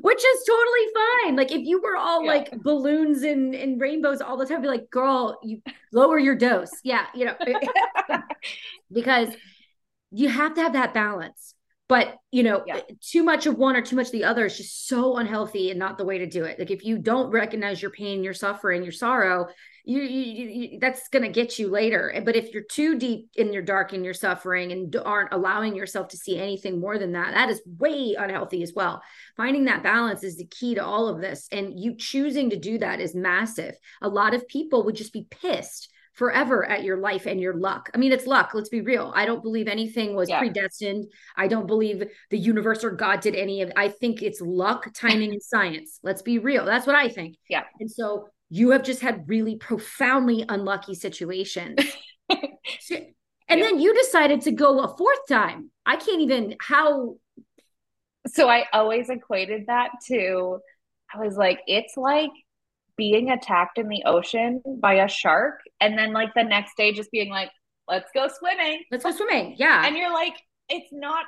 Speaker 2: which is totally fine. Like if you were all yeah. like balloons and, and rainbows all the time be like girl you lower your dose. Yeah you know. Because you have to have that balance. But you know yeah. too much of one or too much of the other is just so unhealthy and not the way to do it. Like if you don't recognize your pain your suffering your sorrow you, you, you that's going to get you later. But if you're too deep in your dark and your suffering and aren't allowing yourself to see anything more than that that is way unhealthy as well. Finding that balance is the key to all of this. And you choosing to do that is massive. A lot of people would just be pissed forever at your life and your luck. I mean, it's luck. Let's be real. I don't believe anything was yeah. predestined. I don't believe the universe or God did any of. I think it's luck, timing, and science. Let's be real. That's what I think.
Speaker 3: Yeah.
Speaker 2: And so you have just had really profoundly unlucky situations. and yeah. then you decided to go a fourth time. I can't even how.
Speaker 3: So I always equated that to. I was like, it's like being attacked in the ocean by a shark and then like the next day just being like let's go swimming.
Speaker 2: Let's go swimming yeah.
Speaker 3: And you're like it's not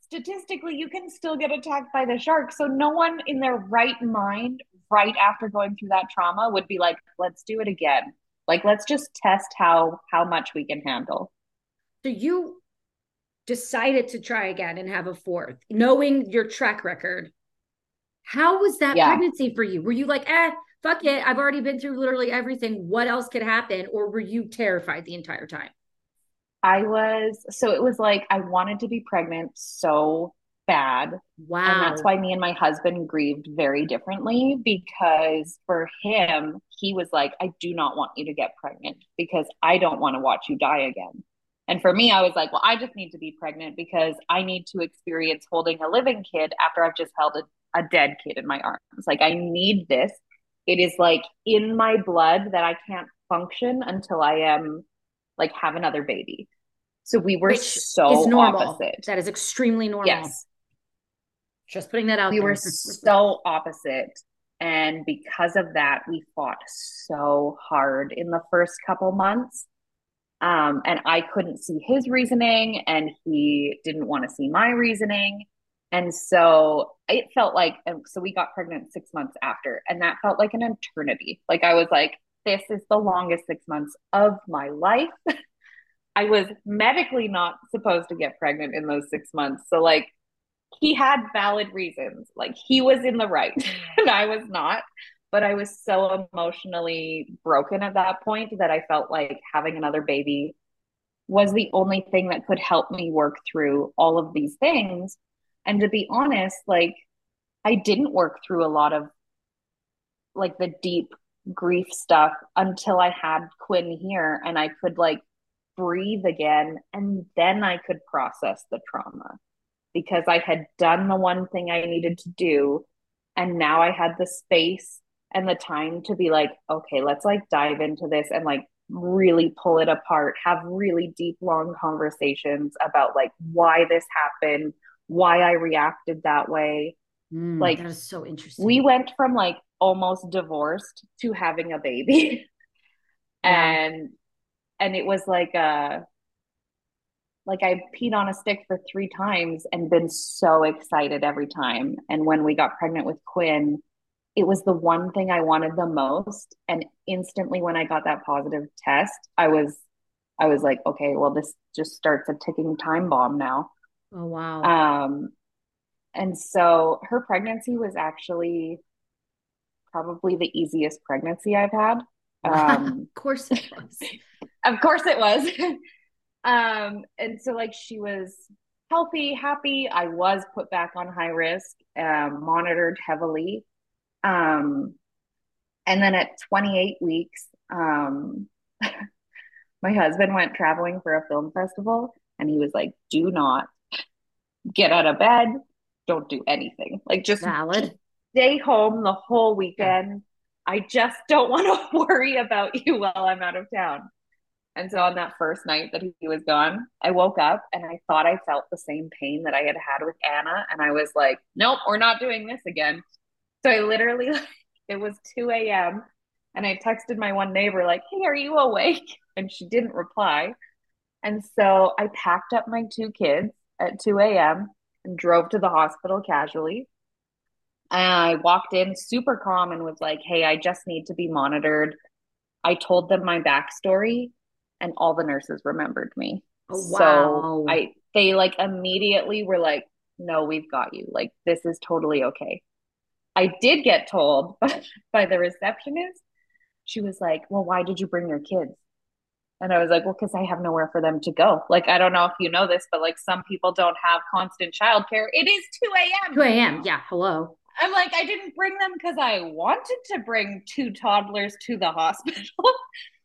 Speaker 3: statistically you can still get attacked by the shark. So no one in their right mind right after going through that trauma would be like let's do it again. Like let's just test how how much we can handle.
Speaker 2: So you decided to try again and have a fourth knowing your track record. How was that yeah. pregnancy for you? Were you like eh fuck it, I've already been through literally everything. What else could happen? Or were you terrified the entire time?
Speaker 3: I was, so it was like I wanted to be pregnant so bad.
Speaker 2: Wow.
Speaker 3: And that's why me and my husband grieved very differently because for him, he was like, I do not want you to get pregnant because I don't want to watch you die again. And for me, I was like, well, I just need to be pregnant because I need to experience holding a living kid after I've just held a, a dead kid in my arms. Like, I need this it is like in my blood that I can't function until I am like have another baby. So we were Which so opposite.
Speaker 2: That is extremely normal.
Speaker 3: Yes.
Speaker 2: Just putting that out there.
Speaker 3: we
Speaker 2: there.
Speaker 3: were so opposite. And because of that, we fought so hard in the first couple months. Um, and I couldn't see his reasoning, and he didn't want to see my reasoning. And so it felt like, so we got pregnant six months after, and that felt like an eternity. Like I was like, this is the longest six months of my life. I was medically not supposed to get pregnant in those six months. So, like, he had valid reasons. Like, he was in the right and I was not. But I was so emotionally broken at that point that I felt like having another baby was the only thing that could help me work through all of these things. And to be honest, like, I didn't work through a lot of like the deep grief stuff until I had Quinn here and I could like breathe again and then I could process the trauma because I had done the one thing I needed to do and now I had the space and the time to be like okay let's like dive into this and like really pull it apart have really deep long conversations about like why this happened why I reacted that way
Speaker 2: mm, like that is so interesting
Speaker 3: we went from like almost divorced to having a baby yeah. and and it was like a uh, like I peed on a stick for three times and been so excited every time. And when we got pregnant with Quinn, it was the one thing I wanted the most. And instantly when I got that positive test, I was I was like, okay, well this just starts a ticking time bomb now.
Speaker 2: Oh wow.
Speaker 3: Um and so her pregnancy was actually probably the easiest pregnancy I've had.
Speaker 2: Um, of course it was.
Speaker 3: of course it was. um, and so like she was healthy, happy. I was put back on high risk, um, monitored heavily. Um, and then at 28 weeks, um, my husband went traveling for a film festival and he was like, do not get out of bed. Don't do anything. Like just,
Speaker 2: Valid.
Speaker 3: stay home the whole weekend. I just don't want to worry about you while I'm out of town. And so on that first night that he was gone, I woke up and I thought I felt the same pain that I had had with Anna. And I was like, nope, we're not doing this again. So I literally, it was 2 a.m. And I texted my one neighbor, like, hey, are you awake? And she didn't reply. And so I packed up my two kids at 2 a.m. and drove to the hospital casually. And I walked in super calm and was like, hey, I just need to be monitored. I told them my backstory and all the nurses remembered me.
Speaker 2: Oh, wow.
Speaker 3: So I they like immediately were like, no, we've got you. Like this is totally okay. I did get told by the receptionist, she was like, Well, why did you bring your kids? And I was like, Well, because I have nowhere for them to go. Like, I don't know if you know this, but like some people don't have constant childcare. It is 2 a.m.
Speaker 2: 2 a.m. Yeah. Hello.
Speaker 3: I'm like, I didn't bring them because I wanted to bring two toddlers to the hospital.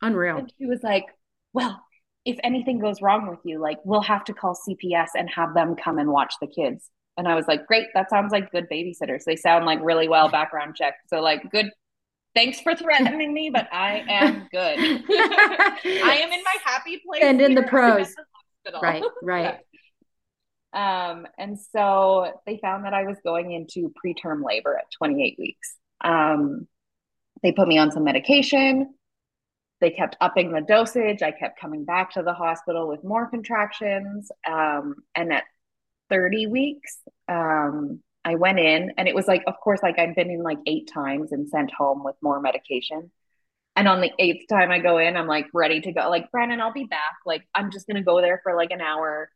Speaker 2: Unreal.
Speaker 3: And she was like, Well, if anything goes wrong with you, like we'll have to call CPS and have them come and watch the kids. And I was like, Great, that sounds like good babysitters. They sound like really well background checked. So like good thanks for threatening me, but I am good. I am in my happy place.
Speaker 2: And in the pros. The right, right.
Speaker 3: Um, and so they found that I was going into preterm labor at 28 weeks. Um, they put me on some medication. They kept upping the dosage. I kept coming back to the hospital with more contractions. Um, and at 30 weeks, um, I went in and it was like, of course, like I'd been in like eight times and sent home with more medication. And on the eighth time I go in, I'm like ready to go. Like, Brandon, I'll be back. Like, I'm just going to go there for like an hour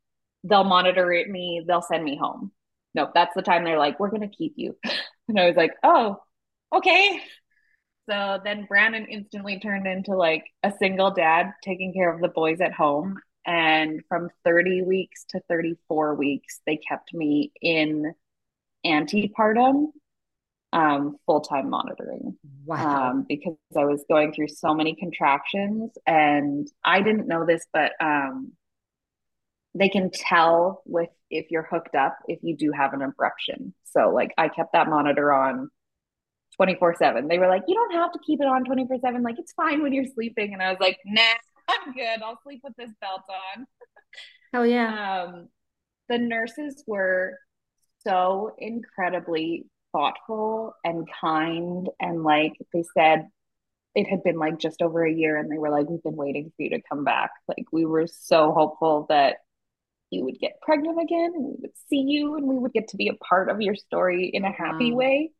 Speaker 3: they'll monitor it me, they'll send me home. Nope, that's the time they're like, we're gonna keep you. and I was like, oh, okay. So then Brandon instantly turned into like a single dad taking care of the boys at home. And from 30 weeks to 34 weeks, they kept me in antepartum um, full time monitoring.
Speaker 2: Wow.
Speaker 3: Um, because I was going through so many contractions. And I didn't know this, but um, they can tell with if you're hooked up if you do have an abruption. So like I kept that monitor on 24 7. They were like, you don't have to keep it on 24 7. Like it's fine when you're sleeping. And I was like, nah, I'm good. I'll sleep with this belt on.
Speaker 2: Hell yeah.
Speaker 3: Um, the nurses were so incredibly thoughtful and kind. And like they said, it had been like just over a year and they were like we've been waiting for you to come back like we were so hopeful that you would get pregnant again and we would see you and we would get to be a part of your story in a happy wow. way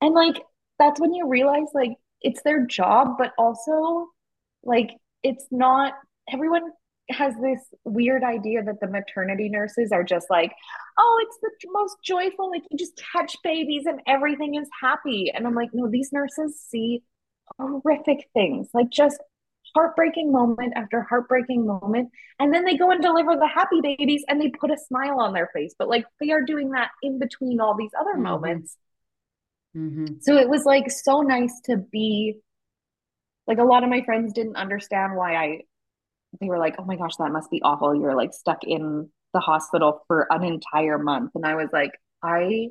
Speaker 3: and like that's when you realize like it's their job but also like it's not everyone has this weird idea that the maternity nurses are just like, oh, it's the most joyful. Like you just touch babies and everything is happy. And I'm like, no, these nurses see horrific things, like just heartbreaking moment after heartbreaking moment. And then they go and deliver the happy babies and they put a smile on their face. But like they are doing that in between all these other mm-hmm. moments. Mm-hmm. So it was like so nice to be like a lot of my friends didn't understand why I they were like, "Oh my gosh, that must be awful. You're like stuck in the hospital for an entire month." And I was like, "I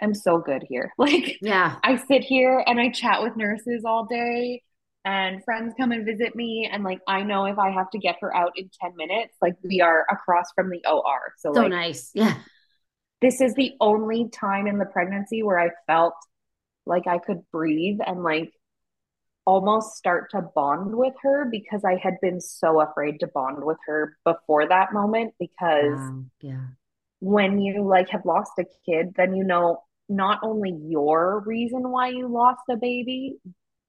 Speaker 3: am so good here. Like,
Speaker 2: yeah.
Speaker 3: I sit here and I chat with nurses all day and friends come and visit me and like I know if I have to get her out in 10 minutes, like we are across from the OR. So,
Speaker 2: so
Speaker 3: like,
Speaker 2: nice. Yeah.
Speaker 3: This is the only time in the pregnancy where I felt like I could breathe and like almost start to bond with her because I had been so afraid to bond with her before that moment because wow.
Speaker 2: yeah
Speaker 3: when you like have lost a kid then you know not only your reason why you lost a baby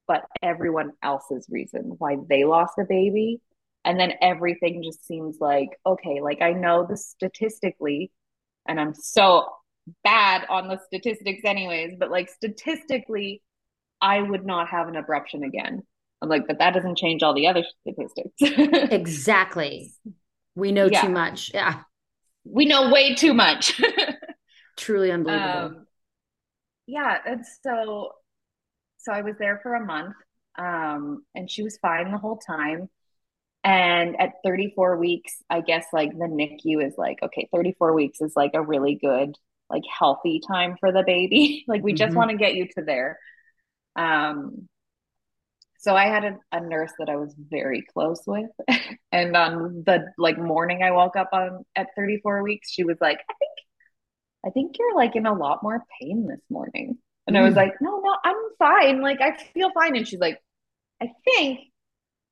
Speaker 3: but everyone else's reason why they lost a baby and then everything just seems like okay like I know the statistically and I'm so bad on the statistics anyways but like statistically I would not have an abruption again. I'm like, but that doesn't change all the other statistics.
Speaker 2: exactly. We know yeah. too much. Yeah.
Speaker 3: We know way too much.
Speaker 2: Truly unbelievable. Um,
Speaker 3: yeah. And so, so I was there for a month um, and she was fine the whole time. And at 34 weeks, I guess like the NICU is like, okay, 34 weeks is like a really good, like healthy time for the baby. like we mm-hmm. just want to get you to there. Um, so I had a, a, nurse that I was very close with, and on the like morning I woke up on at 34 weeks, she was like, "I think, I think you're like in a lot more pain this morning," and mm. I was mm. like, "No, no, I'm fine. Like I feel fine." And she's like, "I think."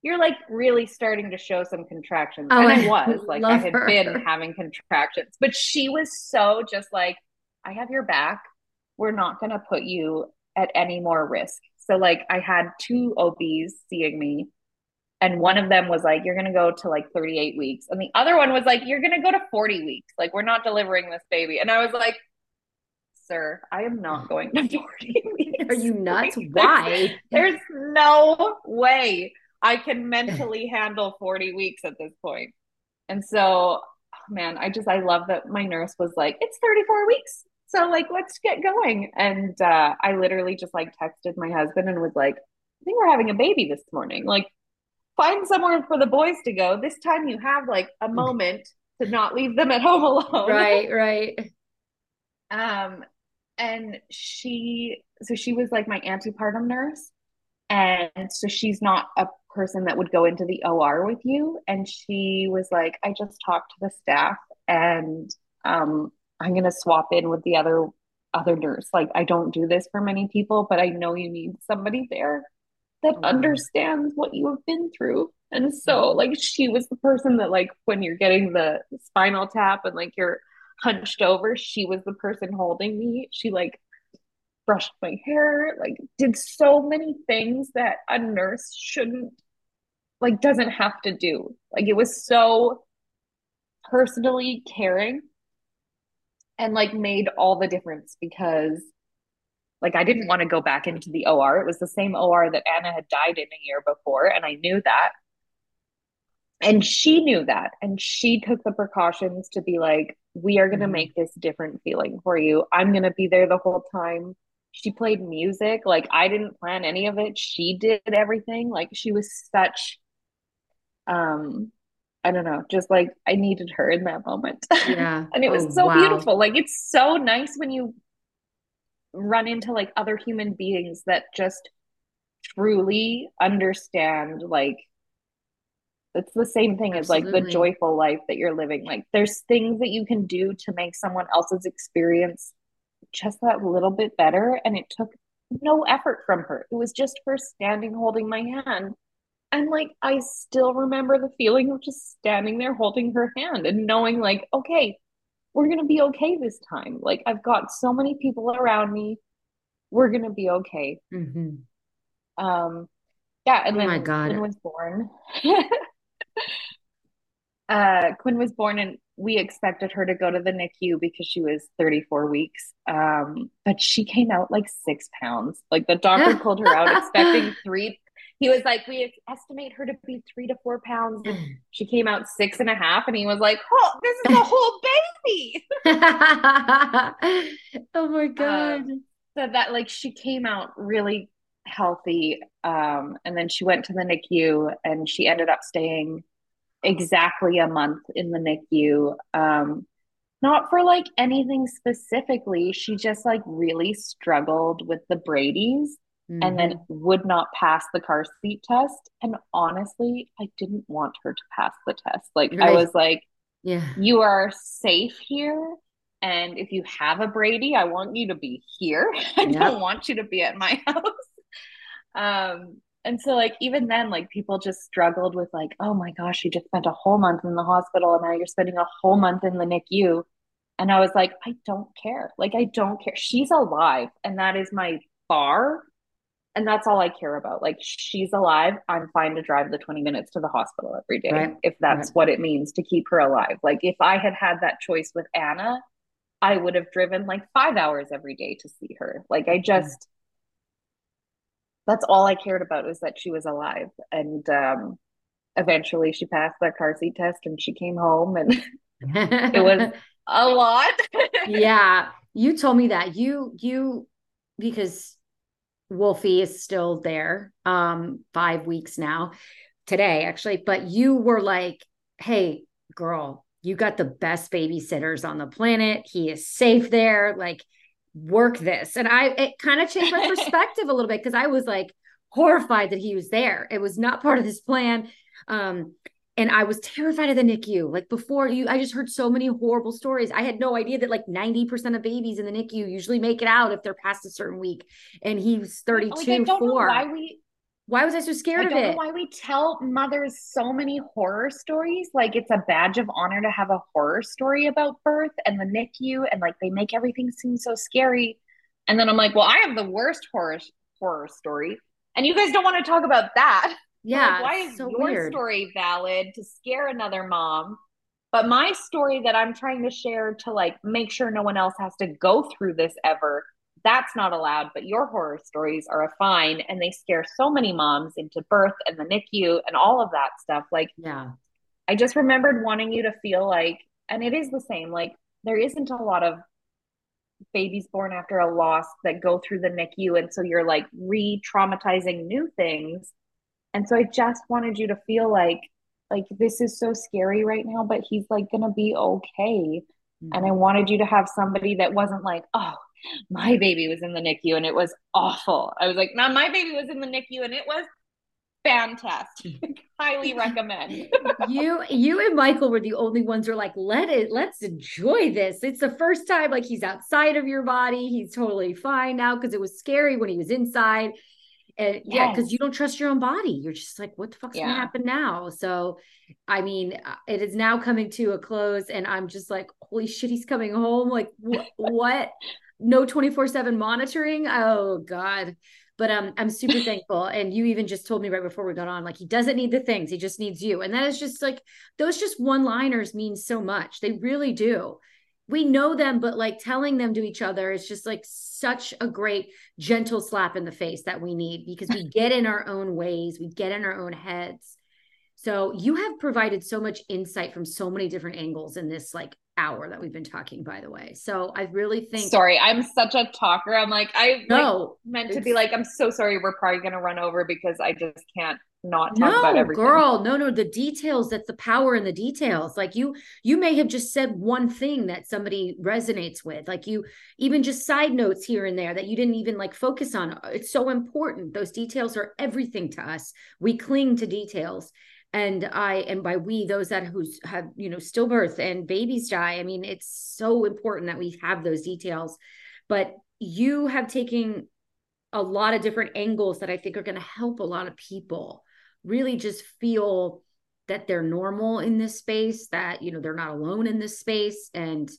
Speaker 3: You're like really starting to show some contractions. Oh, and I was like, I had her. been having contractions, but she was so just like, I have your back. We're not going to put you at any more risk. So like I had two OBs seeing me and one of them was like you're going to go to like 38 weeks and the other one was like you're going to go to 40 weeks. Like we're not delivering this baby. And I was like sir, I am not mm. going to 40 weeks.
Speaker 2: Are you nuts? Why?
Speaker 3: There's no way I can mentally handle 40 weeks at this point. And so, oh, man, I just I love that my nurse was like, "It's 34 weeks so like let's get going. And uh, i literally just like texted my husband and was like i think we're having a baby this morning. Like find somewhere for the boys to go. This time you have like a moment to not leave them at home alone.
Speaker 2: Right right.
Speaker 3: Um and she so she was like my antepartum nurse. And so she's not a person that would go into the OR with you. And she was like I just talked to the staff and um I'm going to swap in with the other other nurse. Like I don't do this for many people, but I know you need somebody there that mm-hmm. understands what you have been through. And so like she was the person that like when you're getting the spinal tap and like you're hunched over, she was the person holding me. She like brushed my hair, like did so many things that a nurse shouldn't like doesn't have to do. Like it was so personally caring and like made all the difference because like I didn't want to go back into the OR. It was the same OR that Anna had died in a year before, and I knew that. And she knew that. And she took the precautions to be like, we are going to mm-hmm. make this different feeling for you. I'm going to be there the whole time. She played music. Like, I didn't plan any of it. She did everything. Like, she was such, um, I don't know, just like I needed her in that moment.
Speaker 2: Yeah.
Speaker 3: and it was oh, so wow. beautiful. Like it's so nice when you run into like other human beings that just truly understand like it's the same thing Absolutely. as like the joyful life that you're living. Like there's things that you can do to make someone else's experience just that little bit better and it took no effort from her. It was just her standing holding my hand. And like I still remember the feeling of just standing there holding her hand and knowing like, okay, we're gonna be okay this time. Like I've got so many people around me. We're gonna be okay. Mm-hmm. Um yeah, and oh then my God. Quinn was born. uh Quinn was born and we expected her to go to the NICU because she was 34 weeks. Um, but she came out like six pounds. Like the doctor pulled her out expecting three. He was like, we estimate her to be three to four pounds. And she came out six and a half. And he was like, oh, this is a whole baby.
Speaker 2: oh my God.
Speaker 3: Um, so that like she came out really healthy. Um, and then she went to the NICU and she ended up staying exactly a month in the NICU. Um, not for like anything specifically. She just like really struggled with the Brady's mm-hmm. and then mm-hmm. would not pass the car seat test. And honestly, I didn't want her to pass the test. Like. I was like, yeah, you are safe here. And if you have a Brady, I want you to be here. I yep. don't want you to be at my house. Um, and so like even then like people just struggled with like oh my gosh you just spent a whole month in the hospital and now you're spending a whole month in the NICU and I was like I don't care like I don't care she's alive and that is my bar and that's all I care about like she's alive I'm fine to drive the 20 minutes to the hospital every day right. if that's right. what it means to keep her alive like if I had had that choice with Anna I would have driven like 5 hours every day to see her like I just that's all I cared about was that she was alive. And um, eventually she passed the car seat test and she came home and it was a lot.
Speaker 2: yeah. You told me that. You you because Wolfie is still there, um, five weeks now, today, actually. But you were like, hey, girl, you got the best babysitters on the planet. He is safe there. Like work this. And I, it kind of changed my perspective a little bit because I was like horrified that he was there. It was not part of this plan. Um, and I was terrified of the NICU. Like before you, I just heard so many horrible stories. I had no idea that like 90% of babies in the NICU usually make it out if they're past a certain week. And he was 32, like, I don't four. Know why we why was I so scared I
Speaker 3: of
Speaker 2: it?
Speaker 3: why we tell mothers so many horror stories. Like it's a badge of honor to have a horror story about birth and the NICU, and like they make everything seem so scary. And then I'm like, well, I have the worst horror horror story, and you guys don't want to talk about that.
Speaker 2: Yeah.
Speaker 3: Like, why is so your weird. story valid to scare another mom? But my story that I'm trying to share to like make sure no one else has to go through this ever that's not allowed, but your horror stories are a fine and they scare so many moms into birth and the NICU and all of that stuff. Like,
Speaker 2: yeah,
Speaker 3: I just remembered wanting you to feel like, and it is the same, like, there isn't a lot of babies born after a loss that go through the NICU. And so you're like re traumatizing new things. And so I just wanted you to feel like, like this is so scary right now, but he's like gonna be okay. Mm-hmm. And I wanted you to have somebody that wasn't like, oh, my baby was in the NICU and it was awful. I was like, now my baby was in the NICU and it was fantastic. Highly recommend.
Speaker 2: you you and Michael were the only ones who are like, let it, let's enjoy this. It's the first time like he's outside of your body. He's totally fine now because it was scary when he was inside. And yeah, because you don't trust your own body. You're just like, what the fuck's yeah. gonna happen now? So I mean, uh, it is now coming to a close, and I'm just like, holy shit, he's coming home. Like, wh- what? no 24/7 monitoring. Oh god. But um I'm super thankful and you even just told me right before we got on like he doesn't need the things, he just needs you. And that is just like those just one-liners mean so much. They really do. We know them but like telling them to each other is just like such a great gentle slap in the face that we need because we get in our own ways, we get in our own heads. So you have provided so much insight from so many different angles in this like hour that we've been talking, by the way. So I really think.
Speaker 3: Sorry, I'm such a talker. I'm like, I no, like, meant to be like, I'm so sorry. We're probably going to run over because I just can't not talk
Speaker 2: no,
Speaker 3: about everything.
Speaker 2: girl, no, no, the details. That's the power in the details. Like you, you may have just said one thing that somebody resonates with. Like you, even just side notes here and there that you didn't even like focus on. It's so important. Those details are everything to us. We cling to details and i and by we those that who have you know stillbirth and babies die i mean it's so important that we have those details but you have taken a lot of different angles that I think are going to help a lot of people really just feel that they're normal in this space, that, you know, they're not alone in this space. And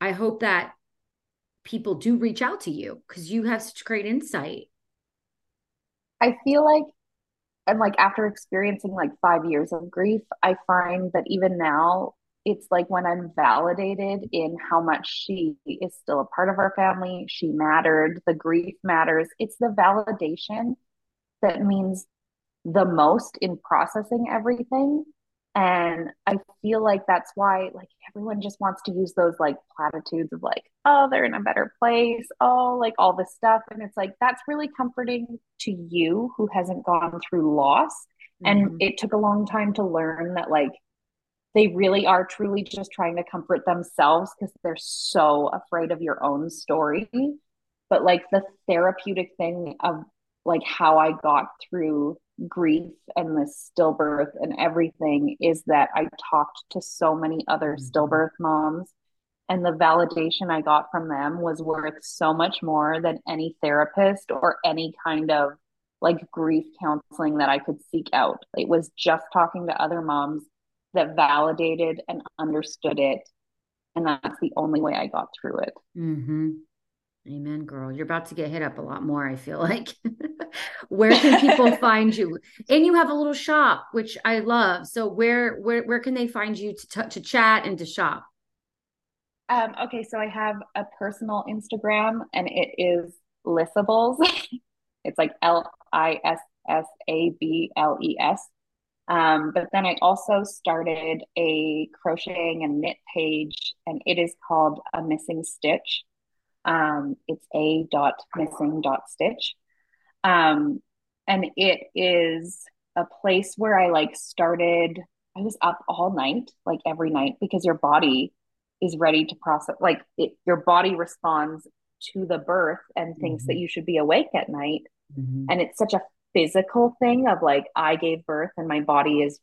Speaker 2: I hope that people do reach out to you because you have such great insight.
Speaker 3: I feel like, and like after experiencing like five years of grief, I find that even now, it's like when I'm validated in how much she is still a part of our family, she mattered, the grief matters. It's the validation that means the most in processing everything. And I feel like that's why like everyone just wants to use those like platitudes of like, oh, they're in a better place, oh, like all this stuff. And it's like that's really comforting to you who hasn't gone through loss. Mm-hmm. And it took a long time to learn that like they really are truly just trying to comfort themselves because they're so afraid of your own story. But like the therapeutic thing of like how I got through grief and the stillbirth and everything is that I talked to so many other mm-hmm. stillbirth moms and the validation I got from them was worth so much more than any therapist or any kind of like grief counseling that I could seek out. It was just talking to other moms that validated and understood it. And that's the only way I got through it.
Speaker 2: Mm-hmm. Amen, girl. You're about to get hit up a lot more, I feel like. where can people find you? And you have a little shop, which I love. So where where where can they find you to t- to chat and to shop?
Speaker 3: Um, okay, so I have a personal Instagram and it is Lissables. it's like L I S S A B L E S. Um, but then I also started a crocheting and knit page, and it is called A Missing Stitch. Um, it's a dot missing dot stitch. Um, and it is a place where I like started, I was up all night, like every night, because your body is ready to process, like it, your body responds to the birth and thinks mm-hmm. that you should be awake at night. Mm-hmm. And it's such a physical thing of like I gave birth and my body is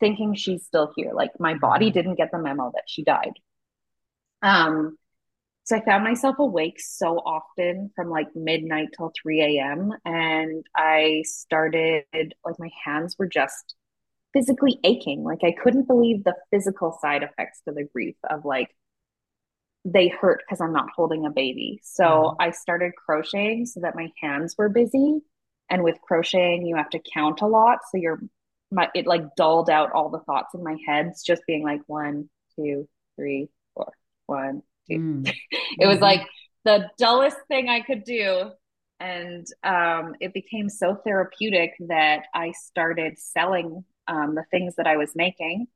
Speaker 3: thinking she's still here. Like my body mm-hmm. didn't get the memo that she died. Um so I found myself awake so often from like midnight till 3 a.m. And I started like my hands were just physically aching. Like I couldn't believe the physical side effects to the grief of like they hurt because I'm not holding a baby. So mm-hmm. I started crocheting so that my hands were busy and with crocheting you have to count a lot so you're my it like dulled out all the thoughts in my heads just being like one two three four one mm. it was mm-hmm. like the dullest thing i could do and um, it became so therapeutic that i started selling um, the things that i was making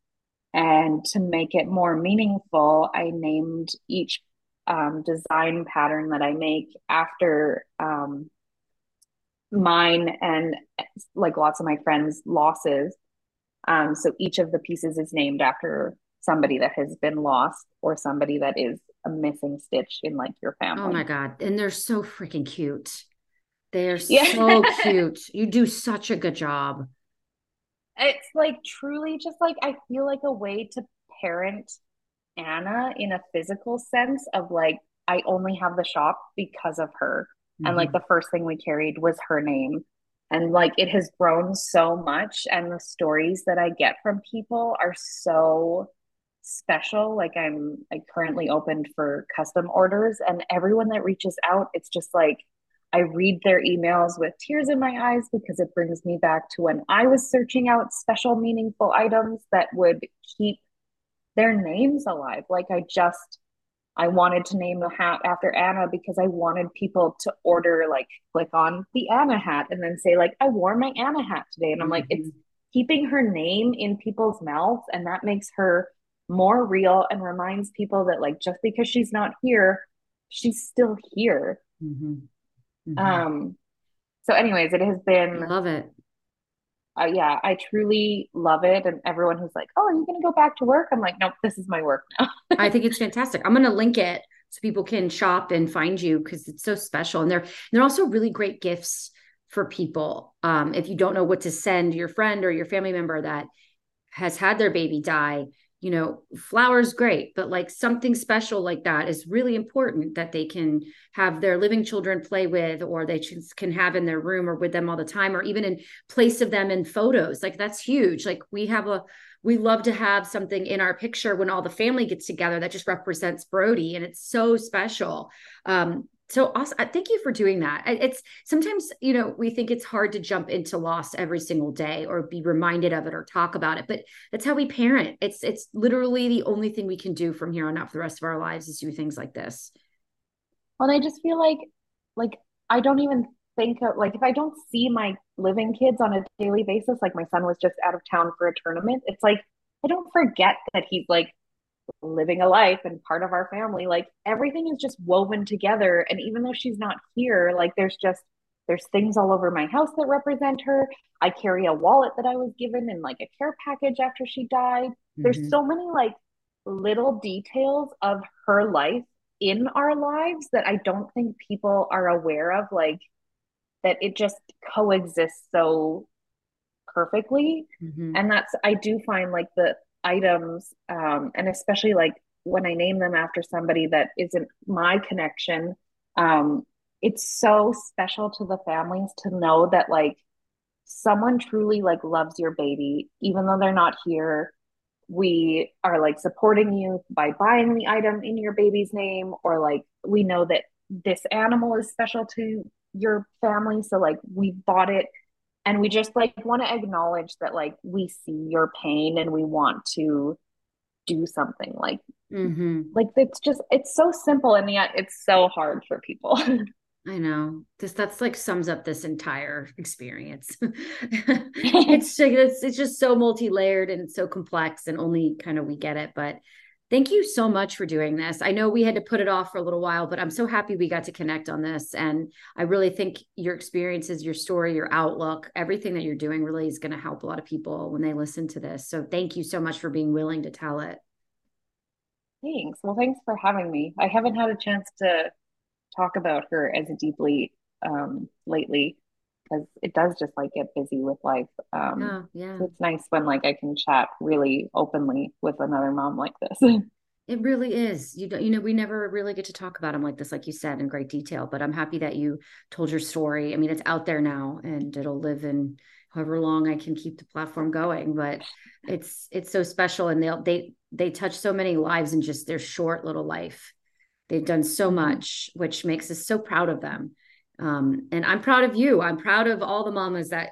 Speaker 3: and to make it more meaningful i named each um, design pattern that i make after um, mine and like lots of my friends' losses. Um, so each of the pieces is named after somebody that has been lost or somebody that is a missing stitch in like your family.
Speaker 2: Oh my god. And they're so freaking cute. They're yeah. so cute. You do such a good job.
Speaker 3: It's like truly just like I feel like a way to parent Anna in a physical sense of like I only have the shop because of her. Mm-hmm. And like mm-hmm. the first thing we carried was her name. And like it has grown so much. And the stories that I get from people are so special. Like I'm like currently opened for custom orders. And everyone that reaches out, it's just like I read their emails with tears in my eyes because it brings me back to when I was searching out special, meaningful items that would keep their names alive. Like I just I wanted to name the hat after Anna because I wanted people to order, like, click on the Anna hat and then say, like, I wore my Anna hat today. And I'm mm-hmm. like, it's keeping her name in people's mouths. And that makes her more real and reminds people that, like, just because she's not here, she's still here. Mm-hmm. Mm-hmm. Um, so, anyways, it has been.
Speaker 2: I love it
Speaker 3: uh, yeah, I truly love it. And everyone who's like, "Oh, are you going to go back to work?" I'm like, "Nope, this is my work now."
Speaker 2: I think it's fantastic. I'm going to link it so people can shop and find you because it's so special, and they're they're also really great gifts for people. Um, if you don't know what to send your friend or your family member that has had their baby die, you know, flowers great, but like something special like that is really important that they can have their living children play with, or they can have in their room or with them all the time, or even in place of them in photos. Like that's huge. Like we have a, we love to have something in our picture when all the family gets together that just represents Brody, and it's so special. Um, so awesome. Uh, thank you for doing that. It's sometimes, you know, we think it's hard to jump into loss every single day or be reminded of it or talk about it, but that's how we parent. It's it's literally the only thing we can do from here on out for the rest of our lives is do things like this.
Speaker 3: Well, I just feel like like I don't even think of like if I don't see my living kids on a daily basis, like my son was just out of town for a tournament, it's like I don't forget that he's like living a life and part of our family like everything is just woven together and even though she's not here like there's just there's things all over my house that represent her i carry a wallet that i was given in like a care package after she died mm-hmm. there's so many like little details of her life in our lives that i don't think people are aware of like that it just coexists so perfectly mm-hmm. and that's i do find like the items um, and especially like when i name them after somebody that isn't my connection um, it's so special to the families to know that like someone truly like loves your baby. Even though they're not here we are like supporting you by buying the item in your baby's name or like we know that this animal is special to your family. So like we bought it and we just like want to acknowledge that like we see your pain and we want to do something like mm-hmm. like it's just it's so simple and yet it's so hard for people
Speaker 2: I know this. That's like sums up this entire experience. it's, it's it's just so multi layered and so complex, and only kind of we get it. But Thank you so much for doing this. I know we had to put it off for a little while, but I'm so happy we got to connect on this. And I really think your experiences, your story, your outlook, everything that you're doing really is going to help a lot of people when they listen to this. So thank you so much for being willing to tell it.
Speaker 3: Thanks. Well, thanks for having me. I haven't had a chance to talk about her as deeply um, lately because it does just like get busy with life. Um, yeah, yeah. it's nice when like I can chat really openly with another mom like this.
Speaker 2: It really is. You you know, we never really get to talk about them like this, like you said, in great detail. But I'm happy that you told your story. I mean, it's out there now, and it'll live in however long I can keep the platform going. But it's it's so special, and they they they touch so many lives in just their short little life. They've done so mm-hmm. much, which makes us so proud of them. Um, and I'm proud of you. I'm proud of all the mamas that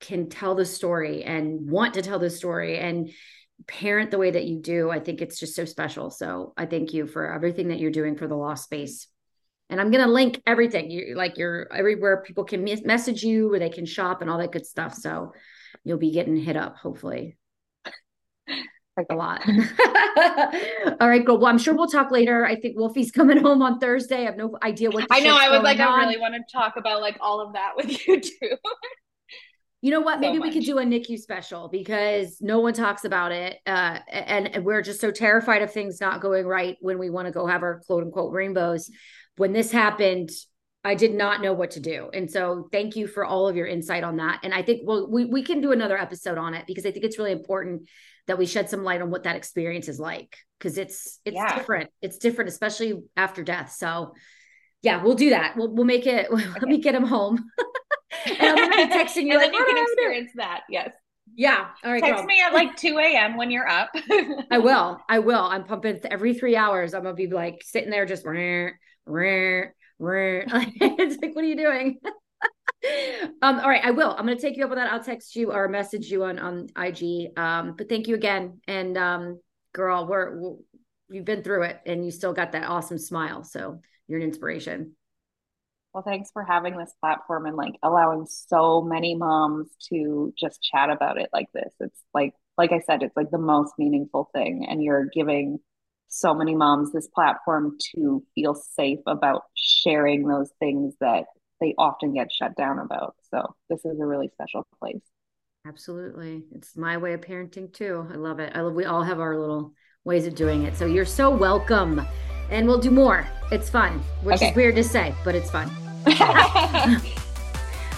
Speaker 2: can tell the story and want to tell the story and parent the way that you do. I think it's just so special. So I thank you for everything that you're doing for the lost space. And I'm going to link everything. You like you're everywhere people can message you where they can shop and all that good stuff. So you'll be getting hit up hopefully a lot. All right, cool. Well, I'm sure we'll talk later. I think Wolfie's coming home on Thursday. I have no idea what.
Speaker 3: I know. I was like, on. I really want to talk about like all of that with you too.
Speaker 2: you know what? So Maybe much. we could do a NICU special because no one talks about it, uh, and, and we're just so terrified of things not going right when we want to go have our quote unquote rainbows. When this happened, I did not know what to do. And so thank you for all of your insight on that. And I think well, we, we can do another episode on it because I think it's really important that we shed some light on what that experience is like because it's it's yeah. different. It's different especially after death. So yeah we'll do that. We'll, we'll make it okay. let me get him home.
Speaker 3: And i'm gonna be texting you and like, then you can experience that yes.
Speaker 2: Yeah. All right
Speaker 3: text girl. me at like 2 a.m when you're up.
Speaker 2: I will. I will. I'm pumping every three hours i'm gonna be like sitting there just rah, rah, rah. it's like what are you doing um, all right, I will. I'm gonna take you up on that. I'll text you or message you on on IG. Um, but thank you again. And um, girl, we're, we're you've been through it and you still got that awesome smile. So you're an inspiration.
Speaker 3: Well, thanks for having this platform and like allowing so many moms to just chat about it like this. It's like like I said, it's like the most meaningful thing. And you're giving so many moms this platform to feel safe about sharing those things that they often get shut down about. So this is a really special place.
Speaker 2: Absolutely. It's my way of parenting too. I love it. I love we all have our little ways of doing it. So you're so welcome. And we'll do more. It's fun, which okay. is weird to say, but it's fun. all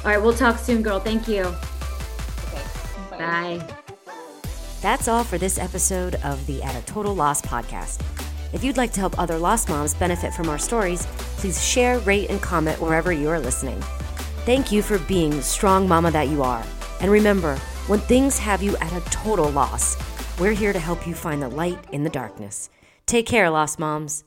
Speaker 2: right, we'll talk soon, girl. Thank you. Okay. Bye. Bye.
Speaker 1: That's all for this episode of the At a Total Loss podcast. If you'd like to help other lost moms benefit from our stories, please share, rate, and comment wherever you are listening. Thank you for being the strong mama that you are. And remember, when things have you at a total loss, we're here to help you find the light in the darkness. Take care, Lost Moms.